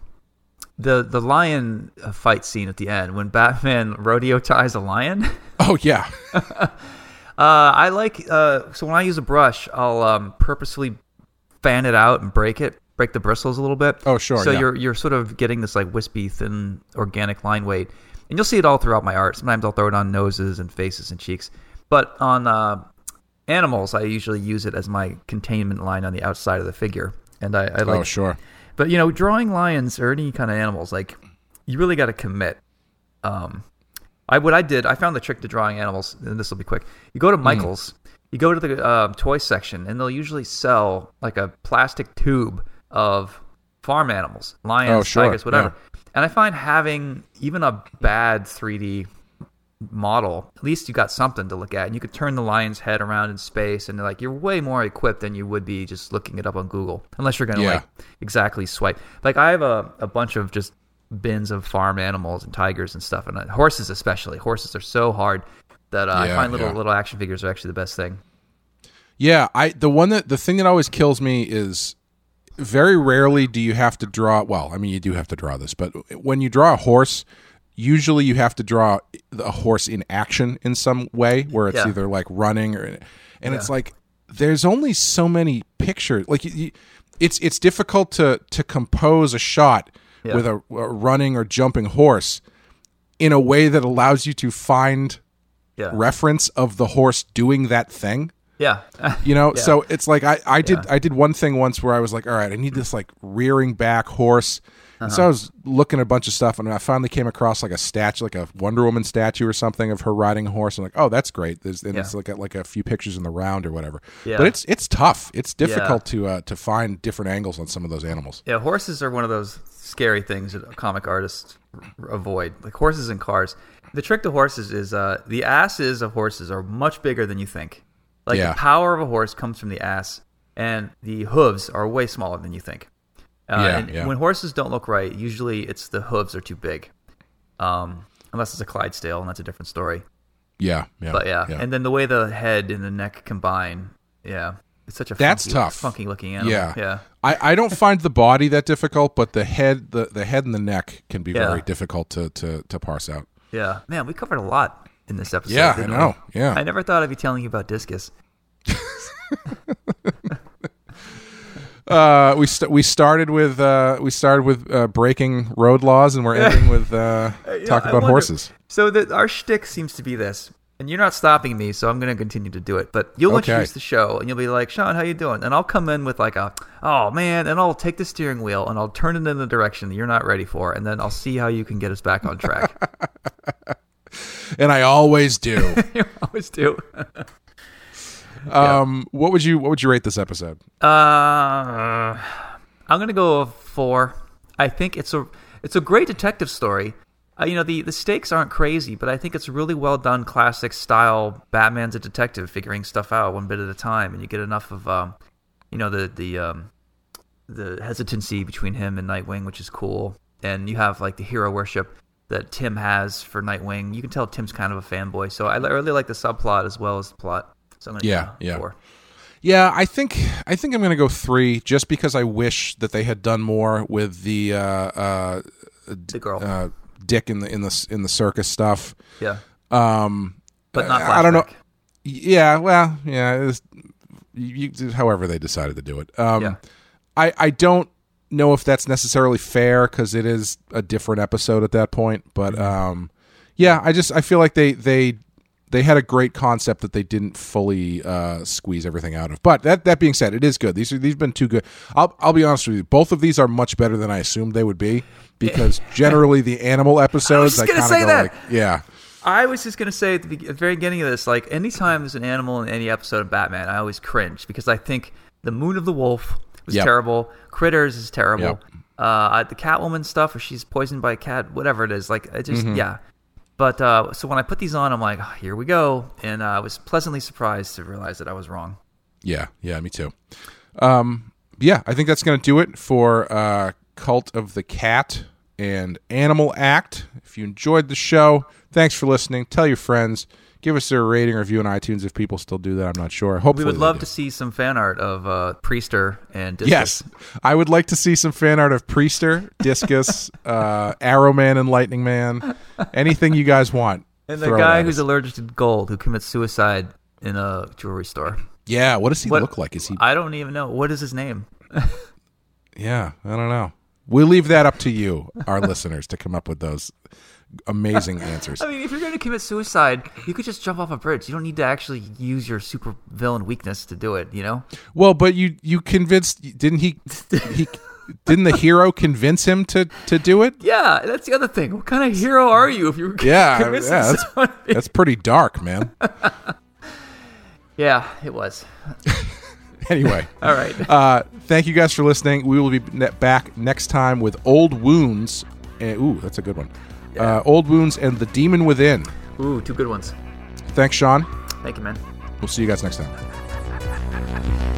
the the lion uh, fight scene at the end when Batman rodeo ties a lion. Oh yeah, Uh, I like uh, so when I use a brush, I'll um, purposely fan it out and break it, break the bristles a little bit. Oh, sure, So yeah. you're you're sort of getting this like wispy, thin, organic line weight, and you'll see it all throughout my art. Sometimes I'll throw it on noses and faces and cheeks, but on uh, animals, I usually use it as my containment line on the outside of the figure, and I, I like oh sure. but you know, drawing lions or any kind of animals, like you really got to commit. Um, I what I did, I found the trick to drawing animals, and this will be quick. You go to Mm. Michaels, you go to the uh, toy section, and they'll usually sell like a plastic tube of farm animals, lions, Oh, sure, tigers, whatever. yeah. And I find having even a bad 3D model, at least you got something to look at. And you could turn the lion's head around in space, and like you're way more equipped than you would be just looking it up on Google, unless you're gonna Yeah. like exactly swipe. Like I have a, a bunch of just bins of farm animals and tigers and stuff, and uh, horses especially. Horses are so hard that uh, I find little yeah. little action figures are actually the best thing. Yeah, I the one that the thing that always kills me is very rarely do you have to draw. Well, I mean, you do have to draw this, but when you draw a horse, usually you have to draw a horse in action in some way, where it's Yeah. either like running or, and it's like there's only so many pictures. Like you, it's it's difficult to to compose a shot Yeah. with a, a running or jumping horse in a way that allows you to find Yeah, reference of the horse doing that thing yeah, you know so it's like i i did i did one thing once where i was like all right i need this like rearing back horse. And so i was looking at a bunch of stuff and i finally came across like a statue like a wonder woman statue or something of her riding a horse. I'm like oh that's great. There's, and it's like a, like a few pictures in the round or whatever. Yeah. but it's it's tough. It's difficult to uh to find different angles on some of those animals. Yeah. Horses are one of those scary things that comic artists avoid, like horses and cars. The trick to horses is uh, the asses of horses are much bigger than you think. Like Yeah. the power of a horse comes from the ass, and the hooves are way smaller than you think. Uh, Yeah, and yeah. When horses don't look right, usually it's the hooves are too big. Um, unless it's a Clydesdale, and that's a different story. yeah yeah But yeah. and then the way the head and the neck combine, yeah, it's such a That's funky, tough. funky looking animal. yeah yeah, I, I don't find the body that difficult but the head the, the head and the neck can be very difficult to, to to parse out yeah. Man, we covered a lot in this episode. yeah i we? know yeah I never thought I'd be telling you about discus. Uh, we st- we started with uh, we started with uh, breaking road laws, and we're ending with uh, You know, talking about wonder- horses. So the, our shtick seems to be this, and you're not stopping me, so I'm going to continue to do it. But you'll Okay. introduce the show, and you'll be like, "Sean, how you doing?" And I'll come in with like a, "Oh man," and I'll take the steering wheel and I'll turn it in the direction that you're not ready for, and then I'll see how you can get us back on track. And I always do. you always do. um, what would you what would you rate this episode? Uh, I'm gonna go four. I think it's a it's a great detective story. Uh, you know the the stakes aren't crazy, but I think it's really well done classic style. Batman's a detective figuring stuff out one bit at a time, and you get enough of um, you know the the um, the hesitancy between him and Nightwing, which is cool. And you have like the hero worship that Tim has for Nightwing. You can tell Tim's kind of a fanboy, so I really like the subplot as well as the plot. So I'm gonna Yeah, yeah. four. Yeah, I think I think I'm going to go three, just because I wish that they had done more with the uh, uh, The girl, uh, Dick in the in the in the circus stuff. yeah, Um, but not. I don't know. Yeah, well, yeah. It was, you, you- however, they decided to do it. Um, Yeah. I I don't know if that's necessarily fair because it is a different episode at that point. But Mm-hmm. um, yeah, I just I feel like they they they had a great concept that they didn't fully uh, squeeze everything out of. But that that being said, it is good. These are these have been too good. I'll I'll be honest with you. Both of these are much better than I assumed they would be because generally the animal episodes I, gonna kind of say go that. like yeah. I was just gonna say at the, at the very beginning of this, like anytime there's an animal in any episode of Batman, I always cringe because I think the Moon of the Wolf was Yep. terrible, Critters is terrible, Yep. uh, the Catwoman stuff where she's poisoned by a cat, whatever it is, like it just Mm-hmm. yeah. But uh, so when I put these on, I'm like, "Oh, here we go, and uh, I was pleasantly surprised to realize that I was wrong. Yeah, yeah, me too. Um, yeah, I think that's going to do it for uh, Cult of the Cat and Animal Act. If you enjoyed the show, thanks for listening. Tell your friends. Give us a rating or review on iTunes if people still do that. I'm not sure. Hopefully, We would love to see some fan art of uh, Priester and Discus. Yes, I would like to see some fan art of Priester, Discus, uh, Arrow Man, and Lightning Man. Anything you guys want. And the guy who's us. allergic to gold who commits suicide in a jewelry store. yeah. What does he What- look like? Is he? I don't even know. What is his name? Yeah, I don't know. We'll leave that up to you, our listeners, to come up with those amazing answers. I mean, if you're going to commit suicide, you could just jump off a bridge. You don't need to actually use your super villain weakness to do it, you know? Well, but you you convinced didn't he he didn't the hero convince him to to do it? Yeah, that's the other thing. What kind of hero are you if you're Yeah, yeah, that's- That's pretty dark, man. yeah, it was. Anyway, All right. uh, thank you guys for listening. We will be back next time with Old Wounds. And, ooh, that's a good one. Uh, yeah. Uh, Old Wounds and The Demon Within. Ooh, two good ones. Thanks, Sean. Thank you, man. We'll see you guys next time.